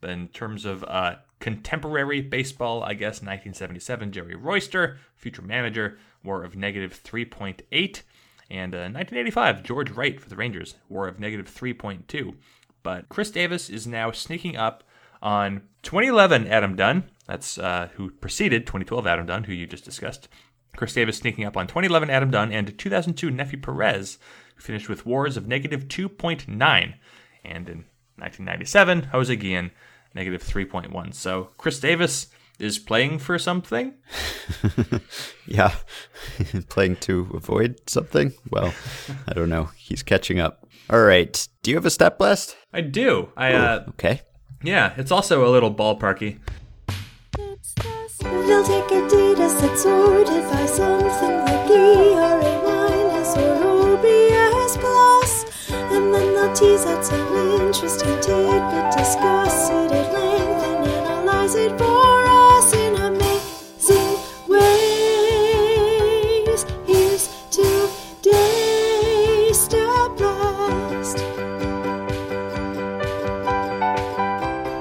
But in terms of uh, contemporary baseball, I guess 1977 Jerry Royster, future manager, war of negative 3.8. And uh, 1985 George Wright for the Rangers, war of negative 3.2. But Chris Davis is now sneaking up on 2011 Adam Dunn. That's uh, who preceded 2012 Adam Dunn, who you just discussed. Chris Davis sneaking up on 2011 Adam Dunn and 2002 Neifi Perez, who finished with wars of negative 2.9. And in 1997, Jose Guillen, negative 3.1. So Chris Davis is playing for something. Yeah. Playing to avoid something? Well, I don't know. He's catching up. All right. Do you have a stat blast? I do. I uh, Okay. yeah, it's also a little ballparky. Geez, that's some interesting tidbit. Discuss it at length and analyze it for us in amazing ways. Here's today's Blast.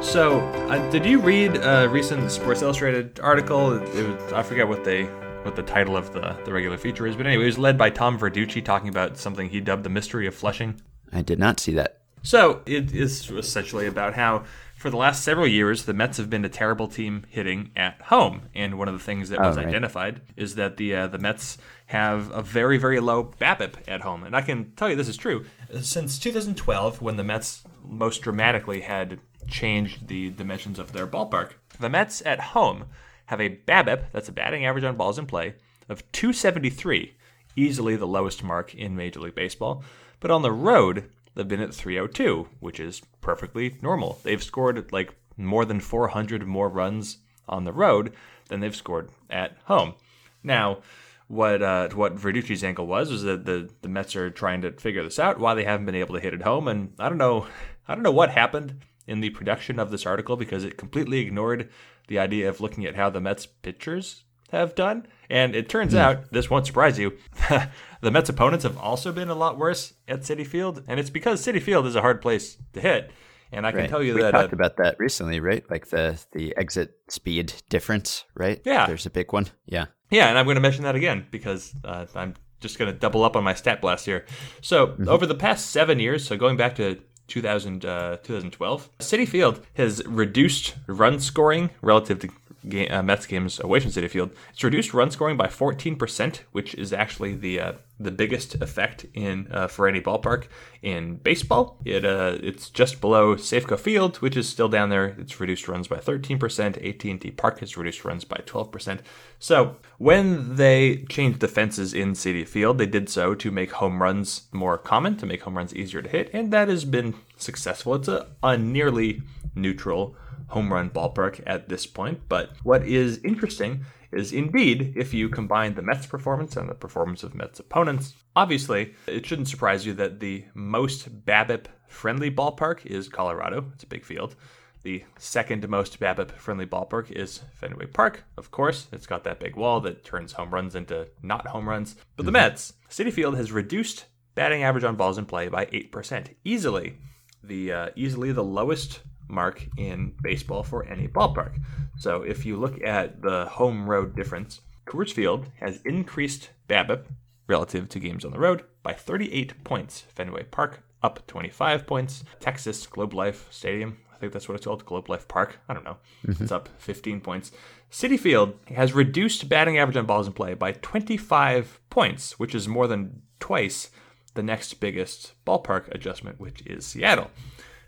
So, uh, did you read a recent Sports Illustrated article? It was, I forget what they what the title of the, the regular feature is. But anyway, it was led by Tom Verducci talking about something he dubbed the mystery of flushing. I did not see that. So it is essentially about how for the last several years the Mets have been a terrible team hitting at home, and one of the things that was right. identified is that the uh, the Mets have a very very low BABIP at home, and I can tell you this is true since 2012 when the Mets most dramatically had changed the dimensions of their ballpark. The Mets at home have a BABIP that's a batting average on balls in play of 273, easily the lowest mark in Major League Baseball, but on the road they've been at 302, which is perfectly normal. They've scored like more than 400 more runs on the road than they've scored at home. Now, what uh, what Verducci's angle was was that the, the Mets are trying to figure this out why they haven't been able to hit at home, and I don't know I don't know what happened in the production of this article because it completely ignored the idea of looking at how the Mets pitchers have done. And it turns out, this won't surprise you, the Mets opponents have also been a lot worse at Citi Field, and it's because Citi Field is a hard place to hit. And I can Right. tell you we that we talked uh, about that recently, right? Like the the exit speed difference, right? Yeah. There's a big one. Yeah. Yeah, and I'm going to mention that again because uh, I'm just going to double up on my stat blast here. So, over the past seven years, so going back to 2000, uh, 2012, Citi Field has reduced run scoring relative to ga- uh, Mets games away from Citi Field. It's reduced run scoring by 14%, which is actually the uh, the biggest effect in uh, for any ballpark in baseball. It uh, it's just below Safeco Field, which is still down there. It's reduced runs by 13%. AT&T Park has reduced runs by 12%. So when they changed the fences in Citi Field, they did so to make home runs more common, to make home runs easier to hit, and that has been successful. It's a, a nearly neutral home run ballpark at this point. But what is interesting is indeed if you combine the Mets performance and the performance of Mets opponents, obviously it shouldn't surprise you that the most BABIP friendly ballpark is Colorado. It's a big field. The second most BABIP friendly ballpark is Fenway Park, of course. It's got that big wall that turns home runs into not home runs. But the mm-hmm. Mets, Citi Field has reduced batting average on balls in play by 8%, easily the uh, easily the lowest mark in baseball for any ballpark. So if you look at the home road difference, Coors Field has increased BABIP relative to games on the road by 38 points. Fenway Park up 25 points. Texas Globe Life Stadium, I think that's what it's called, Globe Life Park. I don't know. It's up 15 points. Citi Field has reduced batting average on balls in play by 25 points, which is more than twice the next biggest ballpark adjustment, which is Seattle.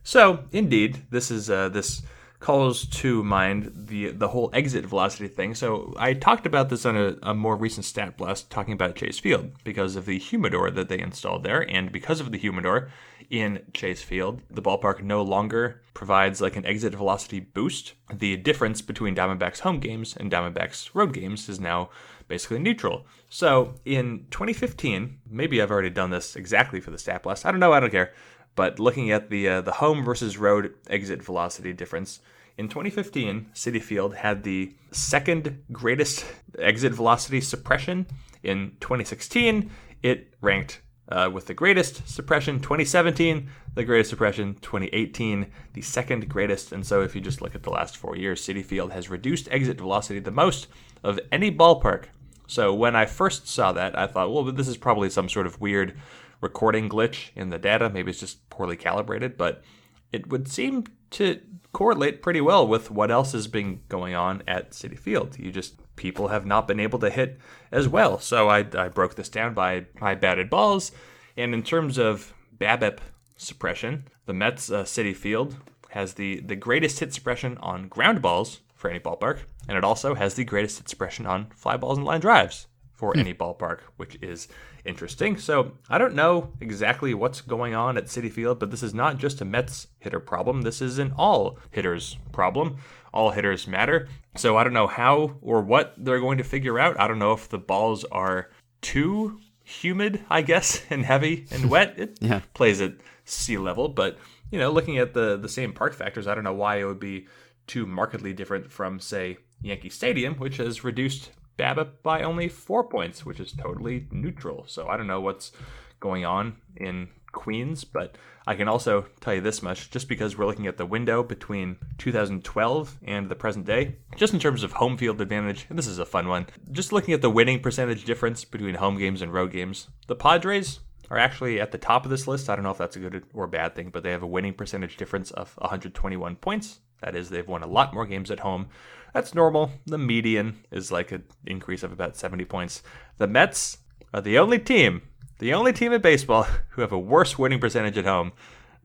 So, indeed, this is uh, this calls to mind the the whole exit velocity thing. So, I talked about this on a, a more recent stat blast, talking about Chase Field because of the humidor that they installed there, and because of the humidor in Chase Field, the ballpark no longer provides like an exit velocity boost. The difference between Diamondbacks home games and Diamondbacks road games is now basically neutral. So in 2015, maybe I've already done this exactly for the stat blast. I don't know. I don't care. But looking at the uh, the home versus road exit velocity difference in 2015, Citi Field had the second greatest exit velocity suppression. In 2016, it ranked uh, with the greatest suppression. 2017, the greatest suppression. 2018, the second greatest. And so, if you just look at the last four years, Citi Field has reduced exit velocity the most of any ballpark. So when I first saw that, I thought, well, this is probably some sort of weird recording glitch in the data. Maybe it's just poorly calibrated, but it would seem to correlate pretty well with what else has been going on at Citi Field. You just people have not been able to hit as well. So I, I broke this down by by batted balls, and in terms of BABIP suppression, the Mets uh, Citi Field has the the greatest hit suppression on ground balls for any ballpark, and it also has the greatest hit suppression on fly balls and line drives for any ballpark, which is interesting. So I don't know exactly what's going on at City Field, but this is not just a Mets hitter problem. This is an all hitters problem. All hitters matter. So I don't know how or what they're going to figure out. I don't know if the balls are too humid, I guess, and heavy and wet. It Yeah. plays at sea level, but you know, looking at the the same park factors, I don't know why it would be too markedly different from say Yankee Stadium, which has reduced BABIP by only four points, which is totally neutral. So I don't know what's going on in Queens, but I can also tell you this much just because we're looking at the window between 2012 and the present day, just in terms of home field advantage, and this is a fun one. Just looking at the winning percentage difference between home games and road games, the Padres are actually at the top of this list. I don't know if that's a good or bad thing, but they have a winning percentage difference of 121 points. That is, they've won a lot more games at home. That's normal. The median is like an increase of about 70 points. The Mets are the only team, the only team in baseball who have a worse winning percentage at home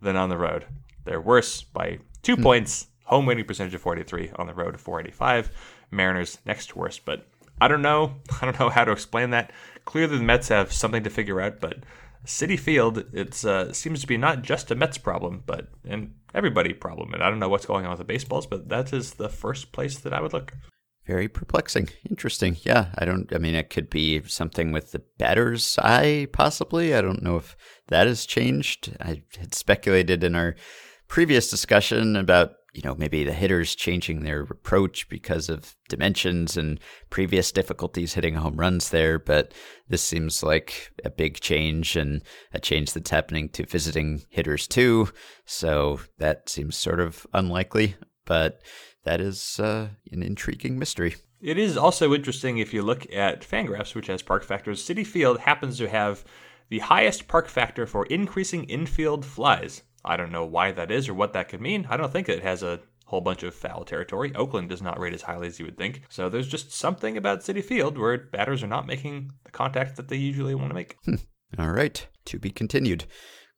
than on the road. They're worse by two hmm. points. Home winning percentage of 43, on the road of 485. Mariners next worst, but I don't know. I don't know how to explain that. Clearly, the Mets have something to figure out, but Citi Field, it uh, seems to be not just a Mets problem, but an everybody problem. And I don't know what's going on with the baseballs, but that is the first place that I would look. Very perplexing. Interesting. Yeah, I don't. I mean, it could be something with the batter's eye, possibly. I don't know if that has changed. I had speculated in our previous discussion about you know maybe the hitters changing their approach because of dimensions and previous difficulties hitting home runs there, but this seems like a big change and a change that's happening to visiting hitters too. So that seems sort of unlikely, but that is uh, an intriguing mystery. It is also interesting if you look at Fangraphs, which has park factors. Citi Field happens to have the highest park factor for increasing infield flies. I don't know why that is or what that could mean. I don't think it has a whole bunch of foul territory. Oakland does not rate as highly as you would think. So there's just something about Citi Field where batters are not making the contact that they usually want to make. All right, to be continued.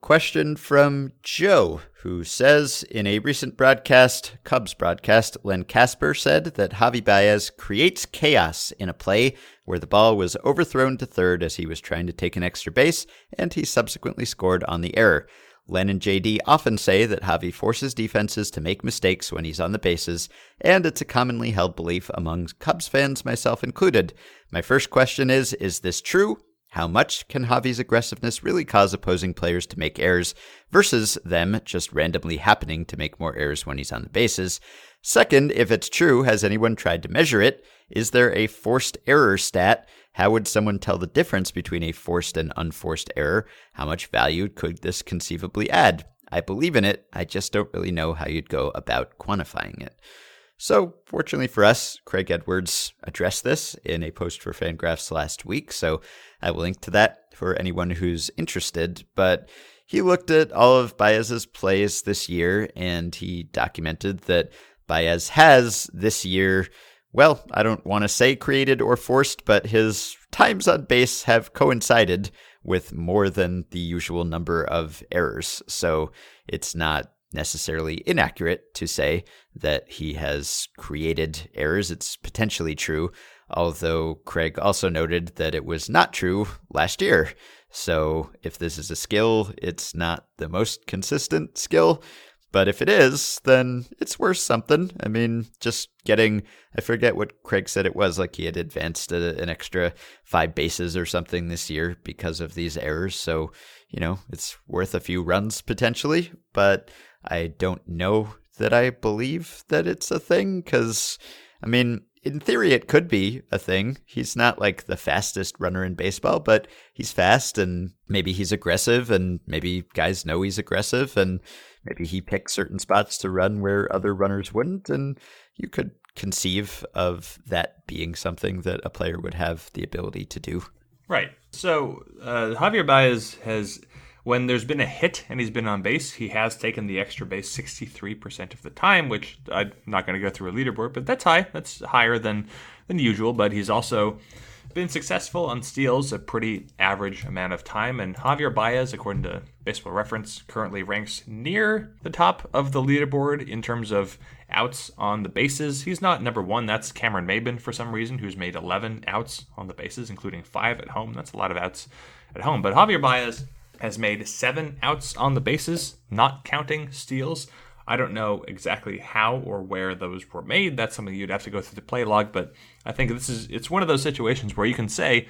Question from Joe, who says in a recent broadcast, Cubs broadcast, Len Kasper said that Javi Baez creates chaos in a play where the ball was overthrown to third as he was trying to take an extra base, and he subsequently scored on the error. Len and JD often say that Javi forces defenses to make mistakes when he's on the bases, and it's a commonly held belief among Cubs fans, myself included. My first question is Is this true? How much can Javi's aggressiveness really cause opposing players to make errors versus them just randomly happening to make more errors when he's on the bases? Second, if it's true, has anyone tried to measure it? Is there a forced error stat? How would someone tell the difference between a forced and unforced error? How much value could this conceivably add? I believe in it, I just don't really know how you'd go about quantifying it. So, fortunately for us, Craig Edwards addressed this in a post for Fangraphs last week, so I will link to that for anyone who's interested. But he looked at all of Baez's plays this year and he documented that Baez has this year, well, I don't want to say created or forced, but his times on base have coincided with more than the usual number of errors. So it's not necessarily inaccurate to say that he has created errors. It's potentially true, although Craig also noted that it was not true last year. So if this is a skill, it's not the most consistent skill. But if it is, then it's worth something. I mean, just getting, I forget what Craig said it was, like he had advanced a, an extra five bases or something this year because of these errors. So, you know, it's worth a few runs potentially. But I don't know that I believe that it's a thing because, I mean, in theory, it could be a thing. He's not like the fastest runner in baseball, but he's fast and maybe he's aggressive and maybe guys know he's aggressive and maybe he picks certain spots to run where other runners wouldn't. And you could conceive of that being something that a player would have the ability to do. Right. So uh, Javier Baez has, when there's been a hit and he's been on base, he has taken the extra base 63% of the time, which I'm not going to go through a leaderboard, but that's high. That's higher than than usual. But he's also been successful on steals a pretty average amount of time. And Javier Baez, according to Baseball Reference, currently ranks near the top of the leaderboard in terms of outs on the bases. He's not number one. That's Cameron Maybin for some reason, who's made 11 outs on the bases, including five at home. That's a lot of outs at home. But Javier Baez has made seven outs on the bases, not counting steals. I don't know exactly how or where those were made. That's something you'd have to go through the play log, but I think this is it's one of those situations where you can say,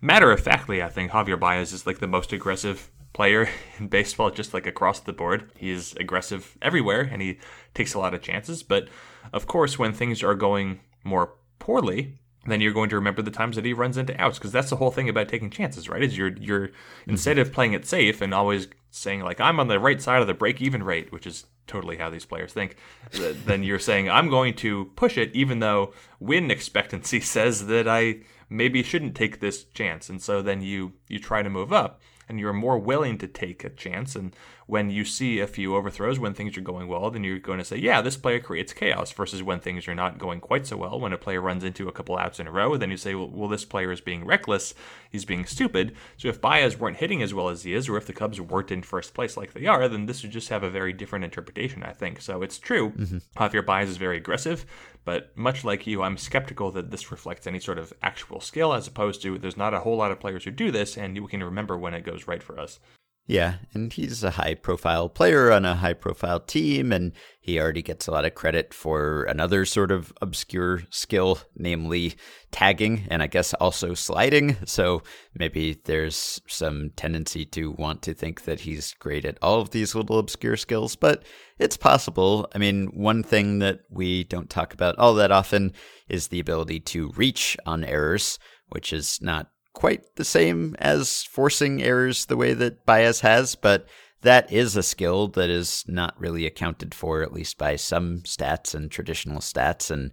matter of factly, I think Javier Baez is like the most aggressive player in baseball, just like across the board. He is aggressive everywhere and he takes a lot of chances. But of course, when things are going more poorly, then you're going to remember the times that he runs into outs because that's the whole thing about taking chances, right? Is you're you're mm-hmm. instead of playing it safe and always saying like I'm on the right side of the break even rate, which is totally how these players think, then you're saying I'm going to push it even though win expectancy says that I maybe shouldn't take this chance. And so then you you try to move up and you're more willing to take a chance and when you see a few overthrows when things are going well, then you're going to say, yeah, this player creates chaos versus when things are not going quite so well. When a player runs into a couple outs in a row, then you say, well, well this player is being reckless. He's being stupid. So if Baez weren't hitting as well as he is, or if the Cubs weren't in first place like they are, then this would just have a very different interpretation, I think. So it's true. Mm-hmm. Javier Baez is very aggressive, but much like you, I'm skeptical that this reflects any sort of actual skill, as opposed to there's not a whole lot of players who do this, and we can remember when it goes right for us. Yeah, and he's a high profile player on a high profile team, and he already gets a lot of credit for another sort of obscure skill, namely tagging, and I guess also sliding. So maybe there's some tendency to want to think that he's great at all of these little obscure skills, but it's possible. I mean, one thing that we don't talk about all that often is the ability to reach on errors, which is not quite the same as forcing errors the way that Baez has, but that is a skill that is not really accounted for, at least by some stats and traditional stats. And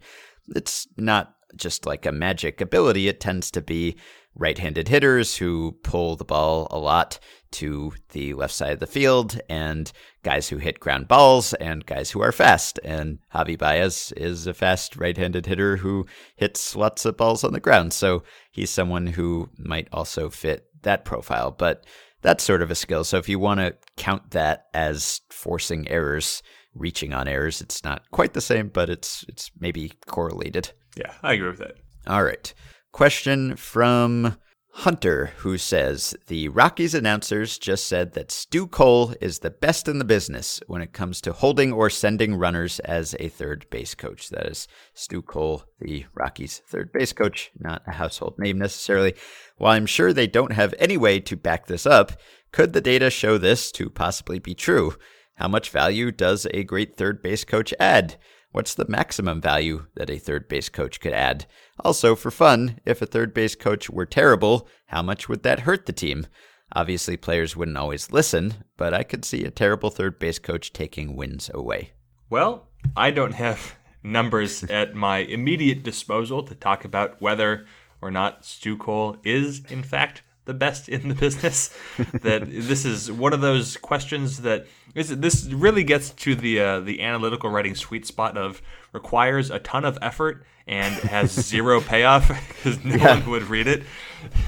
it's not just like a magic ability, it tends to be right handed hitters who pull the ball a lot to the left side of the field, and guys who hit ground balls, and guys who are fast. And Javi Baez is a fast right handed hitter who hits lots of balls on the ground. So he's someone who might also fit that profile. But that's sort of a skill. So if you want to count that as forcing errors, reaching on errors, it's not quite the same, but it's it's maybe correlated. Yeah, I agree with that. All right. Question from Hunter, who says The Rockies announcers just said that Stu Cole is the best in the business when it comes to holding or sending runners as a third base coach. That is Stu Cole, the Rockies' third base coach, not a household name necessarily. While I'm sure they don't have any way to back this up, could the data show this to possibly be true? How much value does a great third base coach add? What's the maximum value that a third base coach could add? Also, for fun, if a third base coach were terrible, how much would that hurt the team? Obviously, players wouldn't always listen, but I could see a terrible third base coach taking wins away. Well, I don't have numbers at my immediate disposal to talk about whether or not Stu Cole is, in fact, the best in the business. that this is one of those questions that is, this really gets to the uh, the analytical writing sweet spot of requires a ton of effort and has zero payoff because no Yeah. one would read it.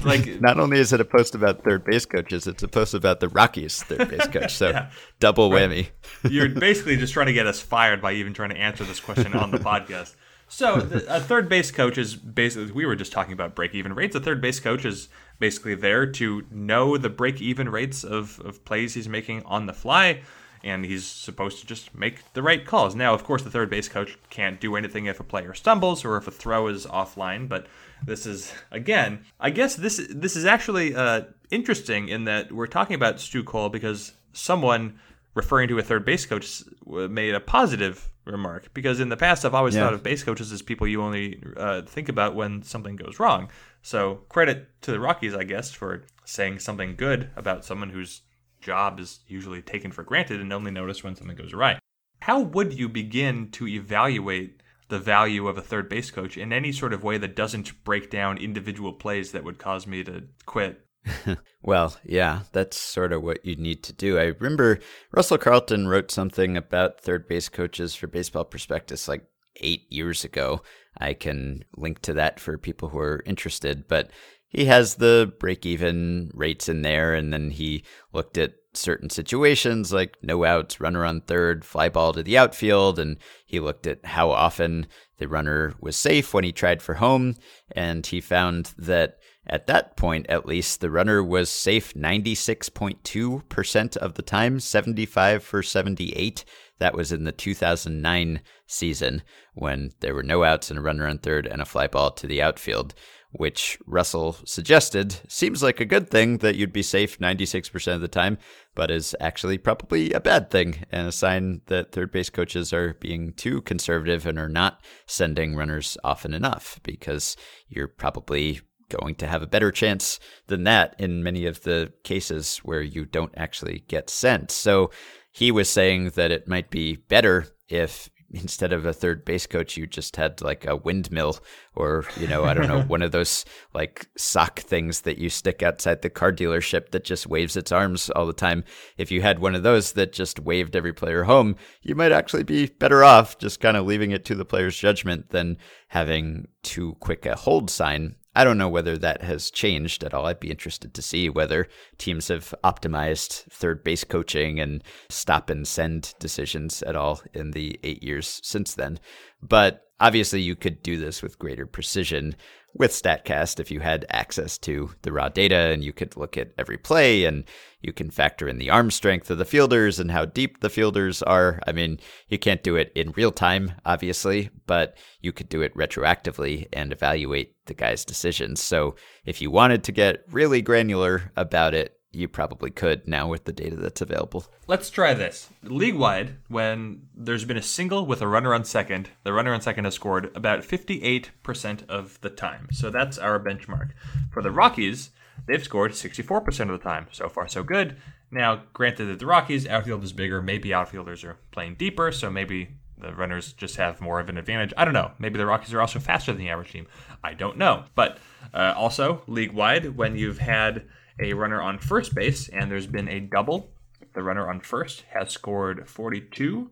Like Not only is it a post about third base coaches, it's a post about the Rockies' third base coach. So Yeah. double whammy. You're basically just trying to get us fired by even trying to answer this question on the podcast. So, the, a third base coach is basically, we were just talking about break even rates. A third base coach is basically there to know the break even rates of, of plays he's making on the fly, and he's supposed to just make the right calls. Now, of course, the third base coach can't do anything if a player stumbles or if a throw is offline, but this is, again, I guess this, this is actually uh, interesting in that we're talking about Stu Cole because someone referring to a third base coach made a positive remark because in the past I've always Yeah. thought of base coaches as people you only uh, think about when something goes wrong. So credit to the Rockies, I guess, for saying something good about someone whose job is usually taken for granted and only noticed when something goes right. How would you begin to evaluate the value of a third base coach in any sort of way that doesn't break down individual plays that would cause me to quit? Well, yeah, that's sort of what you need to do. I remember Russell Carleton wrote something about third base coaches for Baseball Prospectus like eight years ago. I can link to that for people who are interested, but he has the break even rates in there, and then he looked at certain situations like no outs, runner on third, fly ball to the outfield, and he looked at how often the runner was safe when he tried for home, and he found that at that point, at least, the runner was safe 96.2% of the time, 75 for 78. That was in the 2009 season when there were no outs and a runner on third and a fly ball to the outfield, which Russell suggested seems like a good thing that you'd be safe 96% of the time, but is actually probably a bad thing and a sign that third base coaches are being too conservative and are not sending runners often enough because you're probably going to have a better chance than that in many of the cases where you don't actually get sent. So he was saying that it might be better if instead of a third base coach, you just had like a windmill or, you know, I don't know, one of those like sock things that you stick outside the car dealership that just waves its arms all the time. If you had one of those that just waved every player home, you might actually be better off just kind of leaving it to the player's judgment than having too quick a hold sign I don't know whether that has changed at all. I'd be interested to see whether teams have optimized third base coaching and stop and send decisions at all in the eight years since then. But obviously, you could do this with greater precision with StatCast if you had access to the raw data and you could look at every play and you can factor in the arm strength of the fielders and how deep the fielders are. I mean, you can't do it in real time, obviously, but you could do it retroactively and evaluate the guy's decisions. So if you wanted to get really granular about it, you probably could now with the data that's available. Let's try this. League wide, when there's been a single with a runner on second, the runner on second has scored about 58% of the time. So that's our benchmark. For the Rockies, they've scored 64% of the time. So far, so good. Now, granted that the Rockies' outfield is bigger, maybe outfielders are playing deeper, so maybe the runners just have more of an advantage. I don't know. Maybe the Rockies are also faster than the average team. I don't know. But uh, also, league wide, when you've had a runner on first base and there's been a double, the runner on first has scored 42%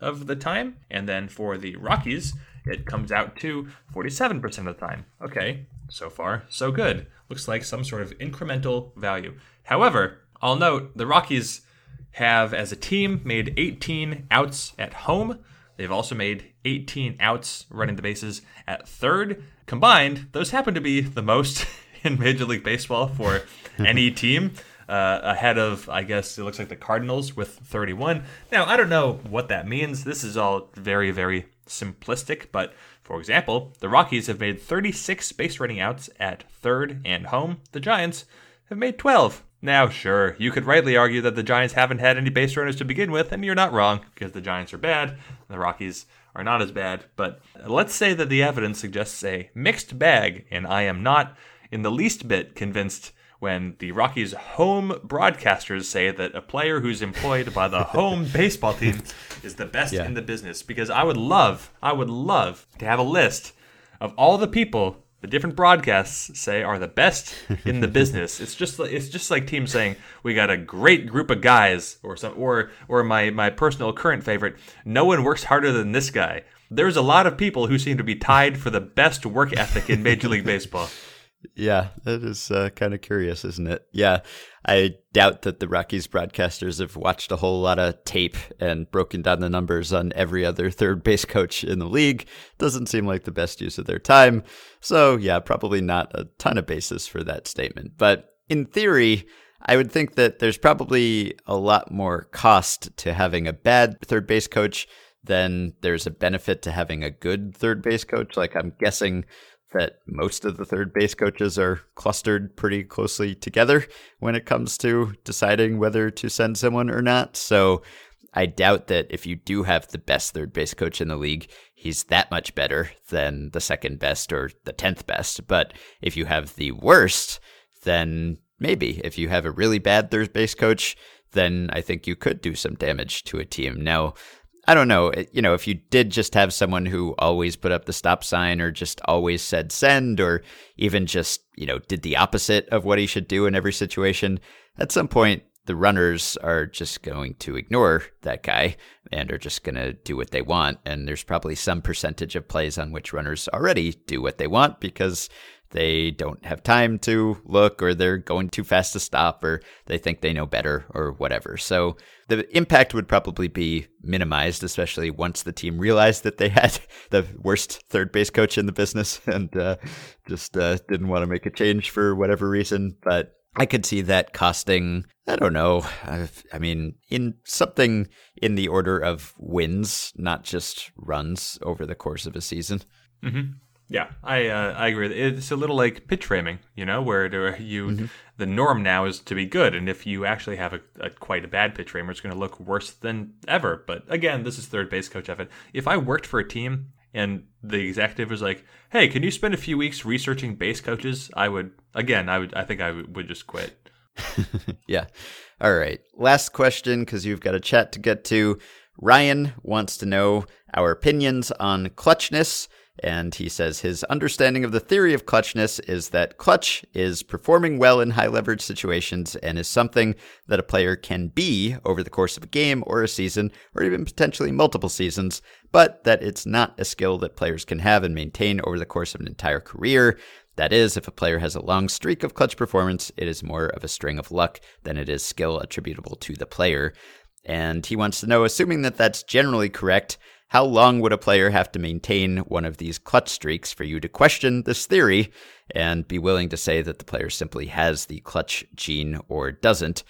of the time. And then for the Rockies, it comes out to 47% of the time. Okay, so far, so good. Looks like some sort of incremental value. However, I'll note the Rockies have, as a team, made 18 outs at home. They've also made 18 outs running the bases at third. Combined, those happen to be the most in Major League Baseball for any team. Uh, ahead of, I guess it looks like the Cardinals with 31. Now, I don't know what that means. This is all very, very simplistic, but for example, the Rockies have made 36 base running outs at third and home. The Giants have made 12. Now, sure, you could rightly argue that the Giants haven't had any base runners to begin with, and you're not wrong, because the Giants are bad, the Rockies are not as bad. But let's say that the evidence suggests a mixed bag, and I am not in the least bit convinced when the Rockies' home broadcasters say that a player who's employed by the home baseball team is the best Yeah. in the business. Because I would love, I would love to have a list of all the people the different broadcasts say are the best in the business. It's just like it's just like teams saying we got a great group of guys, or some, or or my my personal current favorite. No one works harder than this guy. There's a lot of people who seem to be tied for the best work ethic in Major League Baseball. Yeah, that is uh, kind of curious, isn't it? Yeah, I doubt that the Rockies broadcasters have watched a whole lot of tape and broken down the numbers on every other third base coach in the league. Doesn't seem like the best use of their time. So, yeah, probably not a ton of basis for that statement. But in theory, I would think that there's probably a lot more cost to having a bad third base coach than there's a benefit to having a good third base coach. Like, I'm guessing that most of the third base coaches are clustered pretty closely together when it comes to deciding whether to send someone or not. So I doubt that if you do have the best third base coach in the league, he's that much better than the second best or the 10th best. But if you have the worst, then maybe if you have a really bad third base coach, then I think you could do some damage to a team. Now, I don't know. You know, if you did just have someone who always put up the stop sign or just always said send or even just, you know, did the opposite of what he should do in every situation, at some point, the runners are just going to ignore that guy and are just going to do what they want. And there's probably some percentage of plays on which runners already do what they want because they don't have time to look or they're going too fast to stop or they think they know better or whatever. So the impact would probably be minimized, especially once the team realized that they had the worst third base coach in the business and uh, just uh, didn't want to make a change for whatever reason. But I could see that costing, I don't know, I, I mean, in something in the order of wins, not just runs over the course of a season. Yeah, I uh, I agree. It's a little like pitch framing, you know, where you the norm now is to be good, and if you actually have a, a quite a bad pitch framer, it's going to look worse than ever. But again, this is third base coach effort. If I worked for a team and the executive was like, "Hey, can you spend a few weeks researching base coaches?" I would again, I would, I think I would just quit. yeah. All right. Last question because you've got a chat to get to. Ryan wants to know our opinions on clutchness. And he says his understanding of the theory of clutchness is that clutch is performing well in high leverage situations and is something that a player can be over the course of a game or a season or even potentially multiple seasons, but that it's not a skill that players can have and maintain over the course of an entire career. That is, if a player has a long streak of clutch performance, it is more of a string of luck than it is skill attributable to the player. And he wants to know, assuming that that's generally correct, how long would a player have to maintain one of these clutch streaks for you to question this theory and be willing to say that the player simply has the clutch gene or doesn't?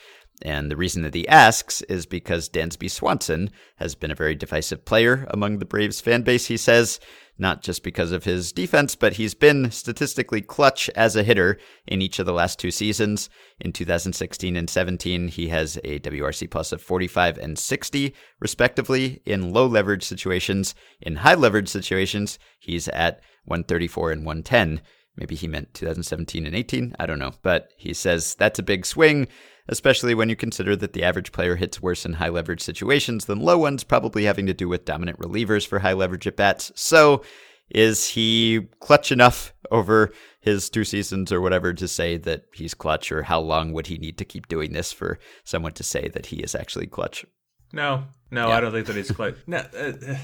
And the reason that he asks is because Dansby Swanson has been a very divisive player among the Braves fan base, he says, not just because of his defense, but he's been statistically clutch as a hitter in each of the last two seasons. In 2016 and 17, he has a WRC plus of 45 and 60, respectively, in low leverage situations. In high leverage situations, he's at 134 and 110. Maybe he meant 2017 and 18. I don't know. But he says that's a big swing especially when you consider that the average player hits worse in high leverage situations than low ones, probably having to do with dominant relievers for high leverage at bats. So, is he clutch enough over his two seasons or whatever to say that he's clutch, or how long would he need to keep doing this for someone to say that he is actually clutch? No, no, Yeah. I don't think that he's clutch. no, uh,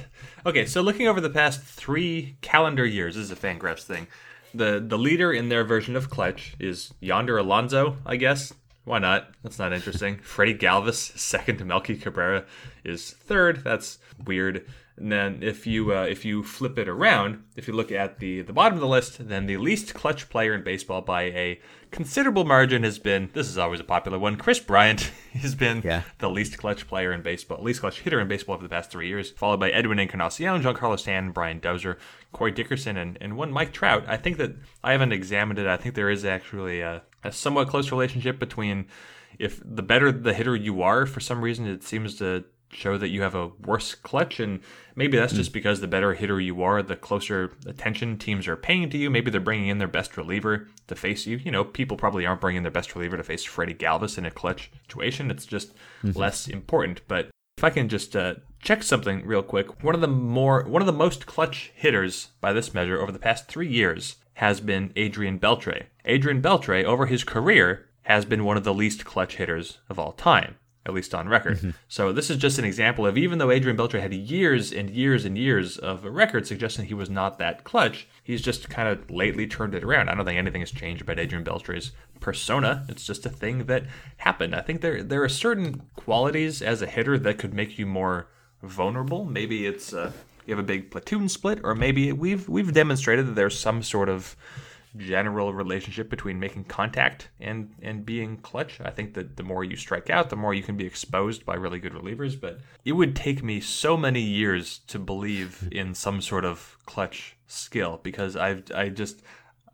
okay, so looking over the past three calendar years, this is a Fangraphs thing. The the leader in their version of clutch is Yonder Alonso, I guess. Why not? That's not interesting. Freddie Galvis, second to Melky Cabrera, is third. That's weird. And then if you uh, if you flip it around, if you look at the the bottom of the list, then the least clutch player in baseball by a considerable margin has been. This is always a popular one. Kris Bryant has been Yeah. the least clutch player in baseball, least clutch hitter in baseball over the past three years, followed by Edwin Encarnacion, Giancarlo Stanton, Brian Dozier, Corey Dickerson, and, and one Mike Trout. I think that I haven't examined it. I think there is actually a, a somewhat close relationship between if the better the hitter you are, for some reason it seems to show that you have a worse clutch and maybe that's just because the better hitter you are the closer attention teams are paying to you. Maybe they're bringing in their best reliever to face you. You know people probably aren't bringing their best reliever to face freddie galvis in a clutch situation. It's just less important. But if i can just uh, check something real quick one of the more one of the most clutch hitters by this measure over the past three years has been adrian beltre adrian beltre over his career has been one of the least clutch hitters of all time at least on record. So this is just an example of even though Adrian Beltre had years and years and years of a record suggesting he was not that clutch, he's just kind of lately turned it around. I don't think anything has changed about Adrian Beltre's persona. It's just a thing that happened. I think there there are certain qualities as a hitter that could make you more vulnerable. Maybe it's uh, you have a big platoon split, or maybe we've we've demonstrated that there's some sort of general relationship between making contact and and being clutch. I think that the more you strike out, the more you can be exposed by really good relievers. But it would take me so many years to believe in some sort of clutch skill because I've I just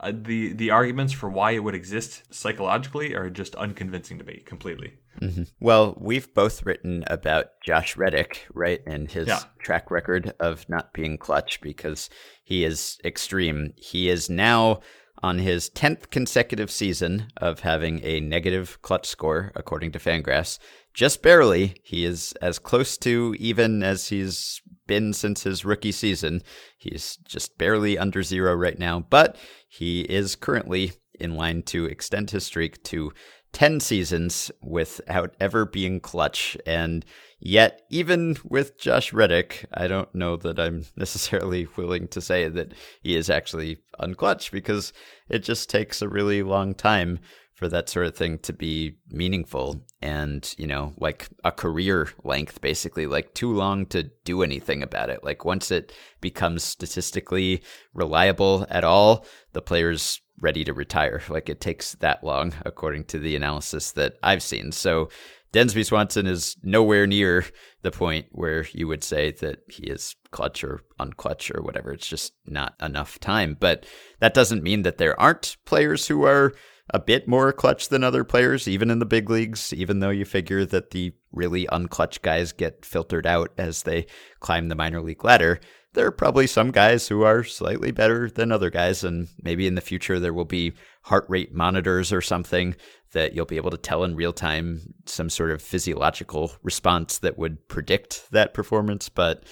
uh, the the arguments for why it would exist psychologically are just unconvincing to me completely. Mm-hmm. Well, we've both written about Josh Reddick, right, and his Yeah. track record of not being clutch because he is extreme. He is now on his 10th consecutive season of having a negative clutch score, according to Fangraphs. Just barely. He is as close to even as he's been since his rookie season. He's just barely under zero right now, but he is currently in line to extend his streak to 10 seasons without ever being clutch. And yet, even with Josh Reddick, I don't know that I'm necessarily willing to say that he is actually unclutch because it just takes a really long time for that sort of thing to be meaningful and, you know, like a career length, basically, like too long to do anything about it. Like once it becomes statistically reliable at all, the player's ready to retire. Like it takes that long, according to the analysis that I've seen. So Dansby Swanson is nowhere near the point where you would say that he is clutch or unclutch or whatever. It's just not enough time. But that doesn't mean that there aren't players who are a bit more clutch than other players, even in the big leagues, even though you figure that the really unclutch guys get filtered out as they climb the minor league ladder. There are probably some guys who are slightly better than other guys, and maybe in the future there will be heart rate monitors or something that you'll be able to tell in real time some sort of physiological response that would predict that performance. But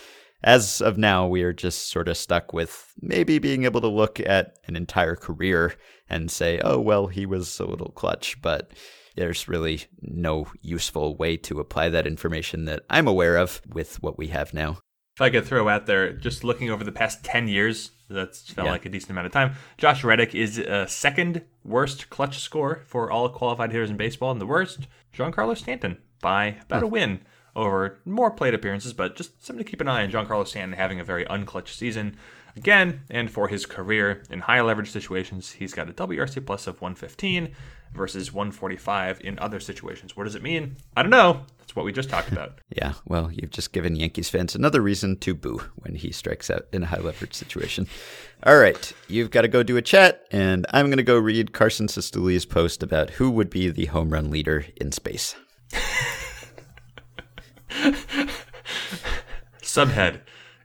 as of now, we are just sort of stuck with maybe being able to look at an entire career and say, oh, well, he was a little clutch, but there's really no useful way to apply that information that I'm aware of with what we have now. If I could throw out there, just looking over the past 10 years, that's felt Yeah. like a decent amount of time. Josh Reddick is a second worst clutch score for all qualified hitters in baseball, and the worst, Giancarlo Stanton, by about a hmm. win over more plate appearances, but just something to keep an eye on. Giancarlo Stanton having a very unclutch season again, and for his career in high leverage situations, he's got a WRC plus of 115 versus 145 in other situations. What does it mean? I don't know. That's what we just talked about. Yeah, well, you've just given Yankees fans another reason to boo when he strikes out in a high leverage situation. All right, you've got to go do a chat, and I'm going to go read Carson Cistulli's post about who would be the home run leader in space. Subhead.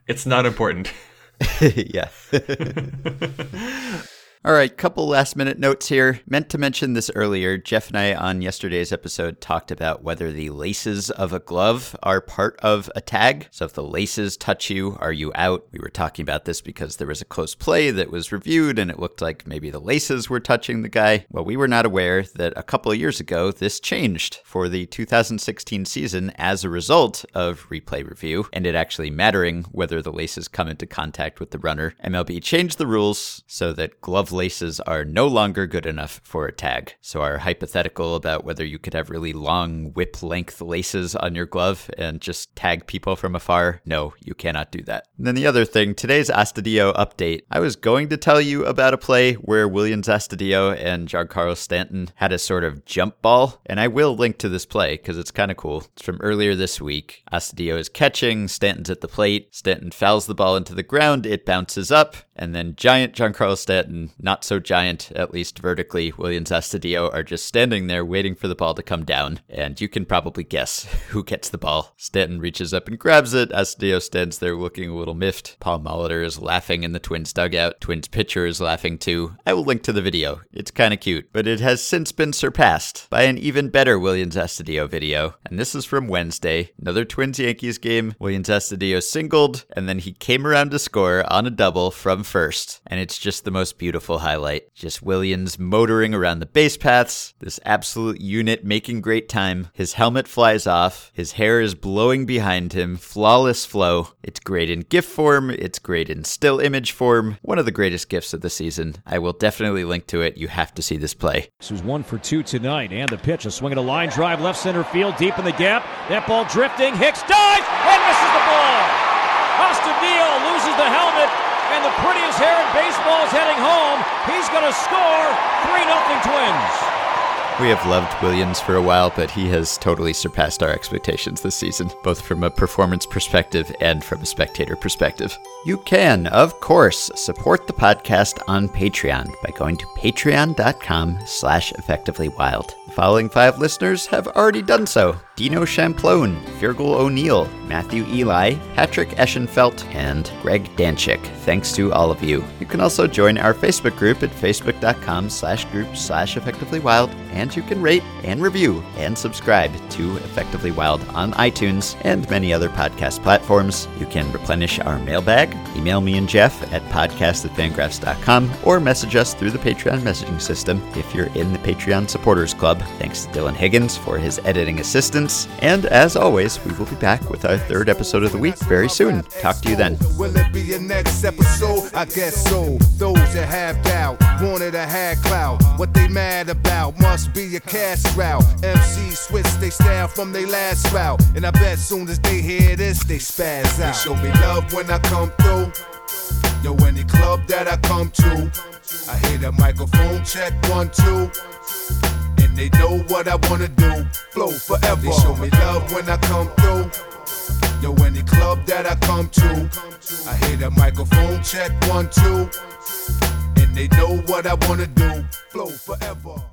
It's not important. yeah. All right, couple last minute notes here. Meant to mention this earlier. Jeff and I on yesterday's episode talked about whether the laces of a glove are part of a tag. So if the laces touch you, are you out? We were talking about this because there was a close play that was reviewed and it looked like maybe the laces were touching the guy. Well, we were not aware that a couple of years ago this changed for the 2016 season as a result of replay review and it actually mattering whether the laces come into contact with the runner. MLB changed the rules so that glove laces are no longer good enough for a tag. So our hypothetical about whether you could have really long whip length laces on your glove and just tag people from afar, no, you cannot do that. And then the other thing, today's Astudillo update. I was going to tell you about a play where Willians Astudillo and Giancarlo Stanton had a sort of jump ball, and I will link to this play because it's kind of cool. It's from earlier this week. Astudillo is catching, Stanton's at the plate, Stanton fouls the ball into the ground, it bounces up, and then giant Giancarlo Stanton, not so giant, at least vertically, Willians Astudillo are just standing there waiting for the ball to come down. And you can probably guess who gets the ball. Stanton reaches up and grabs it. Astudillo stands there looking a little miffed. Paul Molitor is laughing in the Twins dugout. Twins pitcher is laughing too. I will link to the video. It's kind of cute, but it has since been surpassed by an even better Willians Astudillo video. And this is from Wednesday. Another Twins Yankees game. Willians Astudillo singled, and then he came around to score on a double from first. And it's just the most beautiful highlight. Just Willians motoring around the base paths, this absolute unit making great time. His helmet flies off, his hair is blowing behind him, flawless flow. It's great in GIF form, it's great in still image form. One of the greatest GIFs of the season. I will definitely link to it. You have to see this play. This was one for two tonight, and the pitch, a swing and a line drive left center field, deep in the gap. That ball drifting. Hicks dives and misses the ball. Astudillo loses the helmet, and the prettiest hair in baseball is heading home. He's going to score three nothing Twins. We have loved Willians for a while, but he has totally surpassed our expectations this season, both from a performance perspective and from a spectator perspective. You can, of course, support the podcast on Patreon by going to patreon.com slash effectivelywild. The following five listeners have already done so. Dino Champlone, Virgil O'Neill, Matthew Eli, Patrick Eschenfelt, and Greg Danchik. Thanks to all of you. You can also join our Facebook group at facebook.com slash group slash effectivelywild, and you can rate and review and subscribe to Effectively Wild on iTunes and many other podcast platforms. You can replenish our mailbag, email me and Jeff at podcast at fangraphs.com, or message us through the Patreon messaging system if you're in the Patreon Supporters Club. Thanks to Dylan Higgins for his editing assistance. And as always, we will be back with our third episode of the week very soon. Talk to you then. Will it be your next episode? I guess so. Those that have doubt wanted a had clout. What they mad about must be a route. MC they style from they last route. And I bet soon as they hear this, they spaz out. They show me love when I come through. Yo, any club that I come to, I hear the microphone check one, two. They know what I wanna do. Flow forever. They show me love when I come through. Yo, any club that I come to, I hear the microphone check one, two. And they know what I wanna do. Flow forever.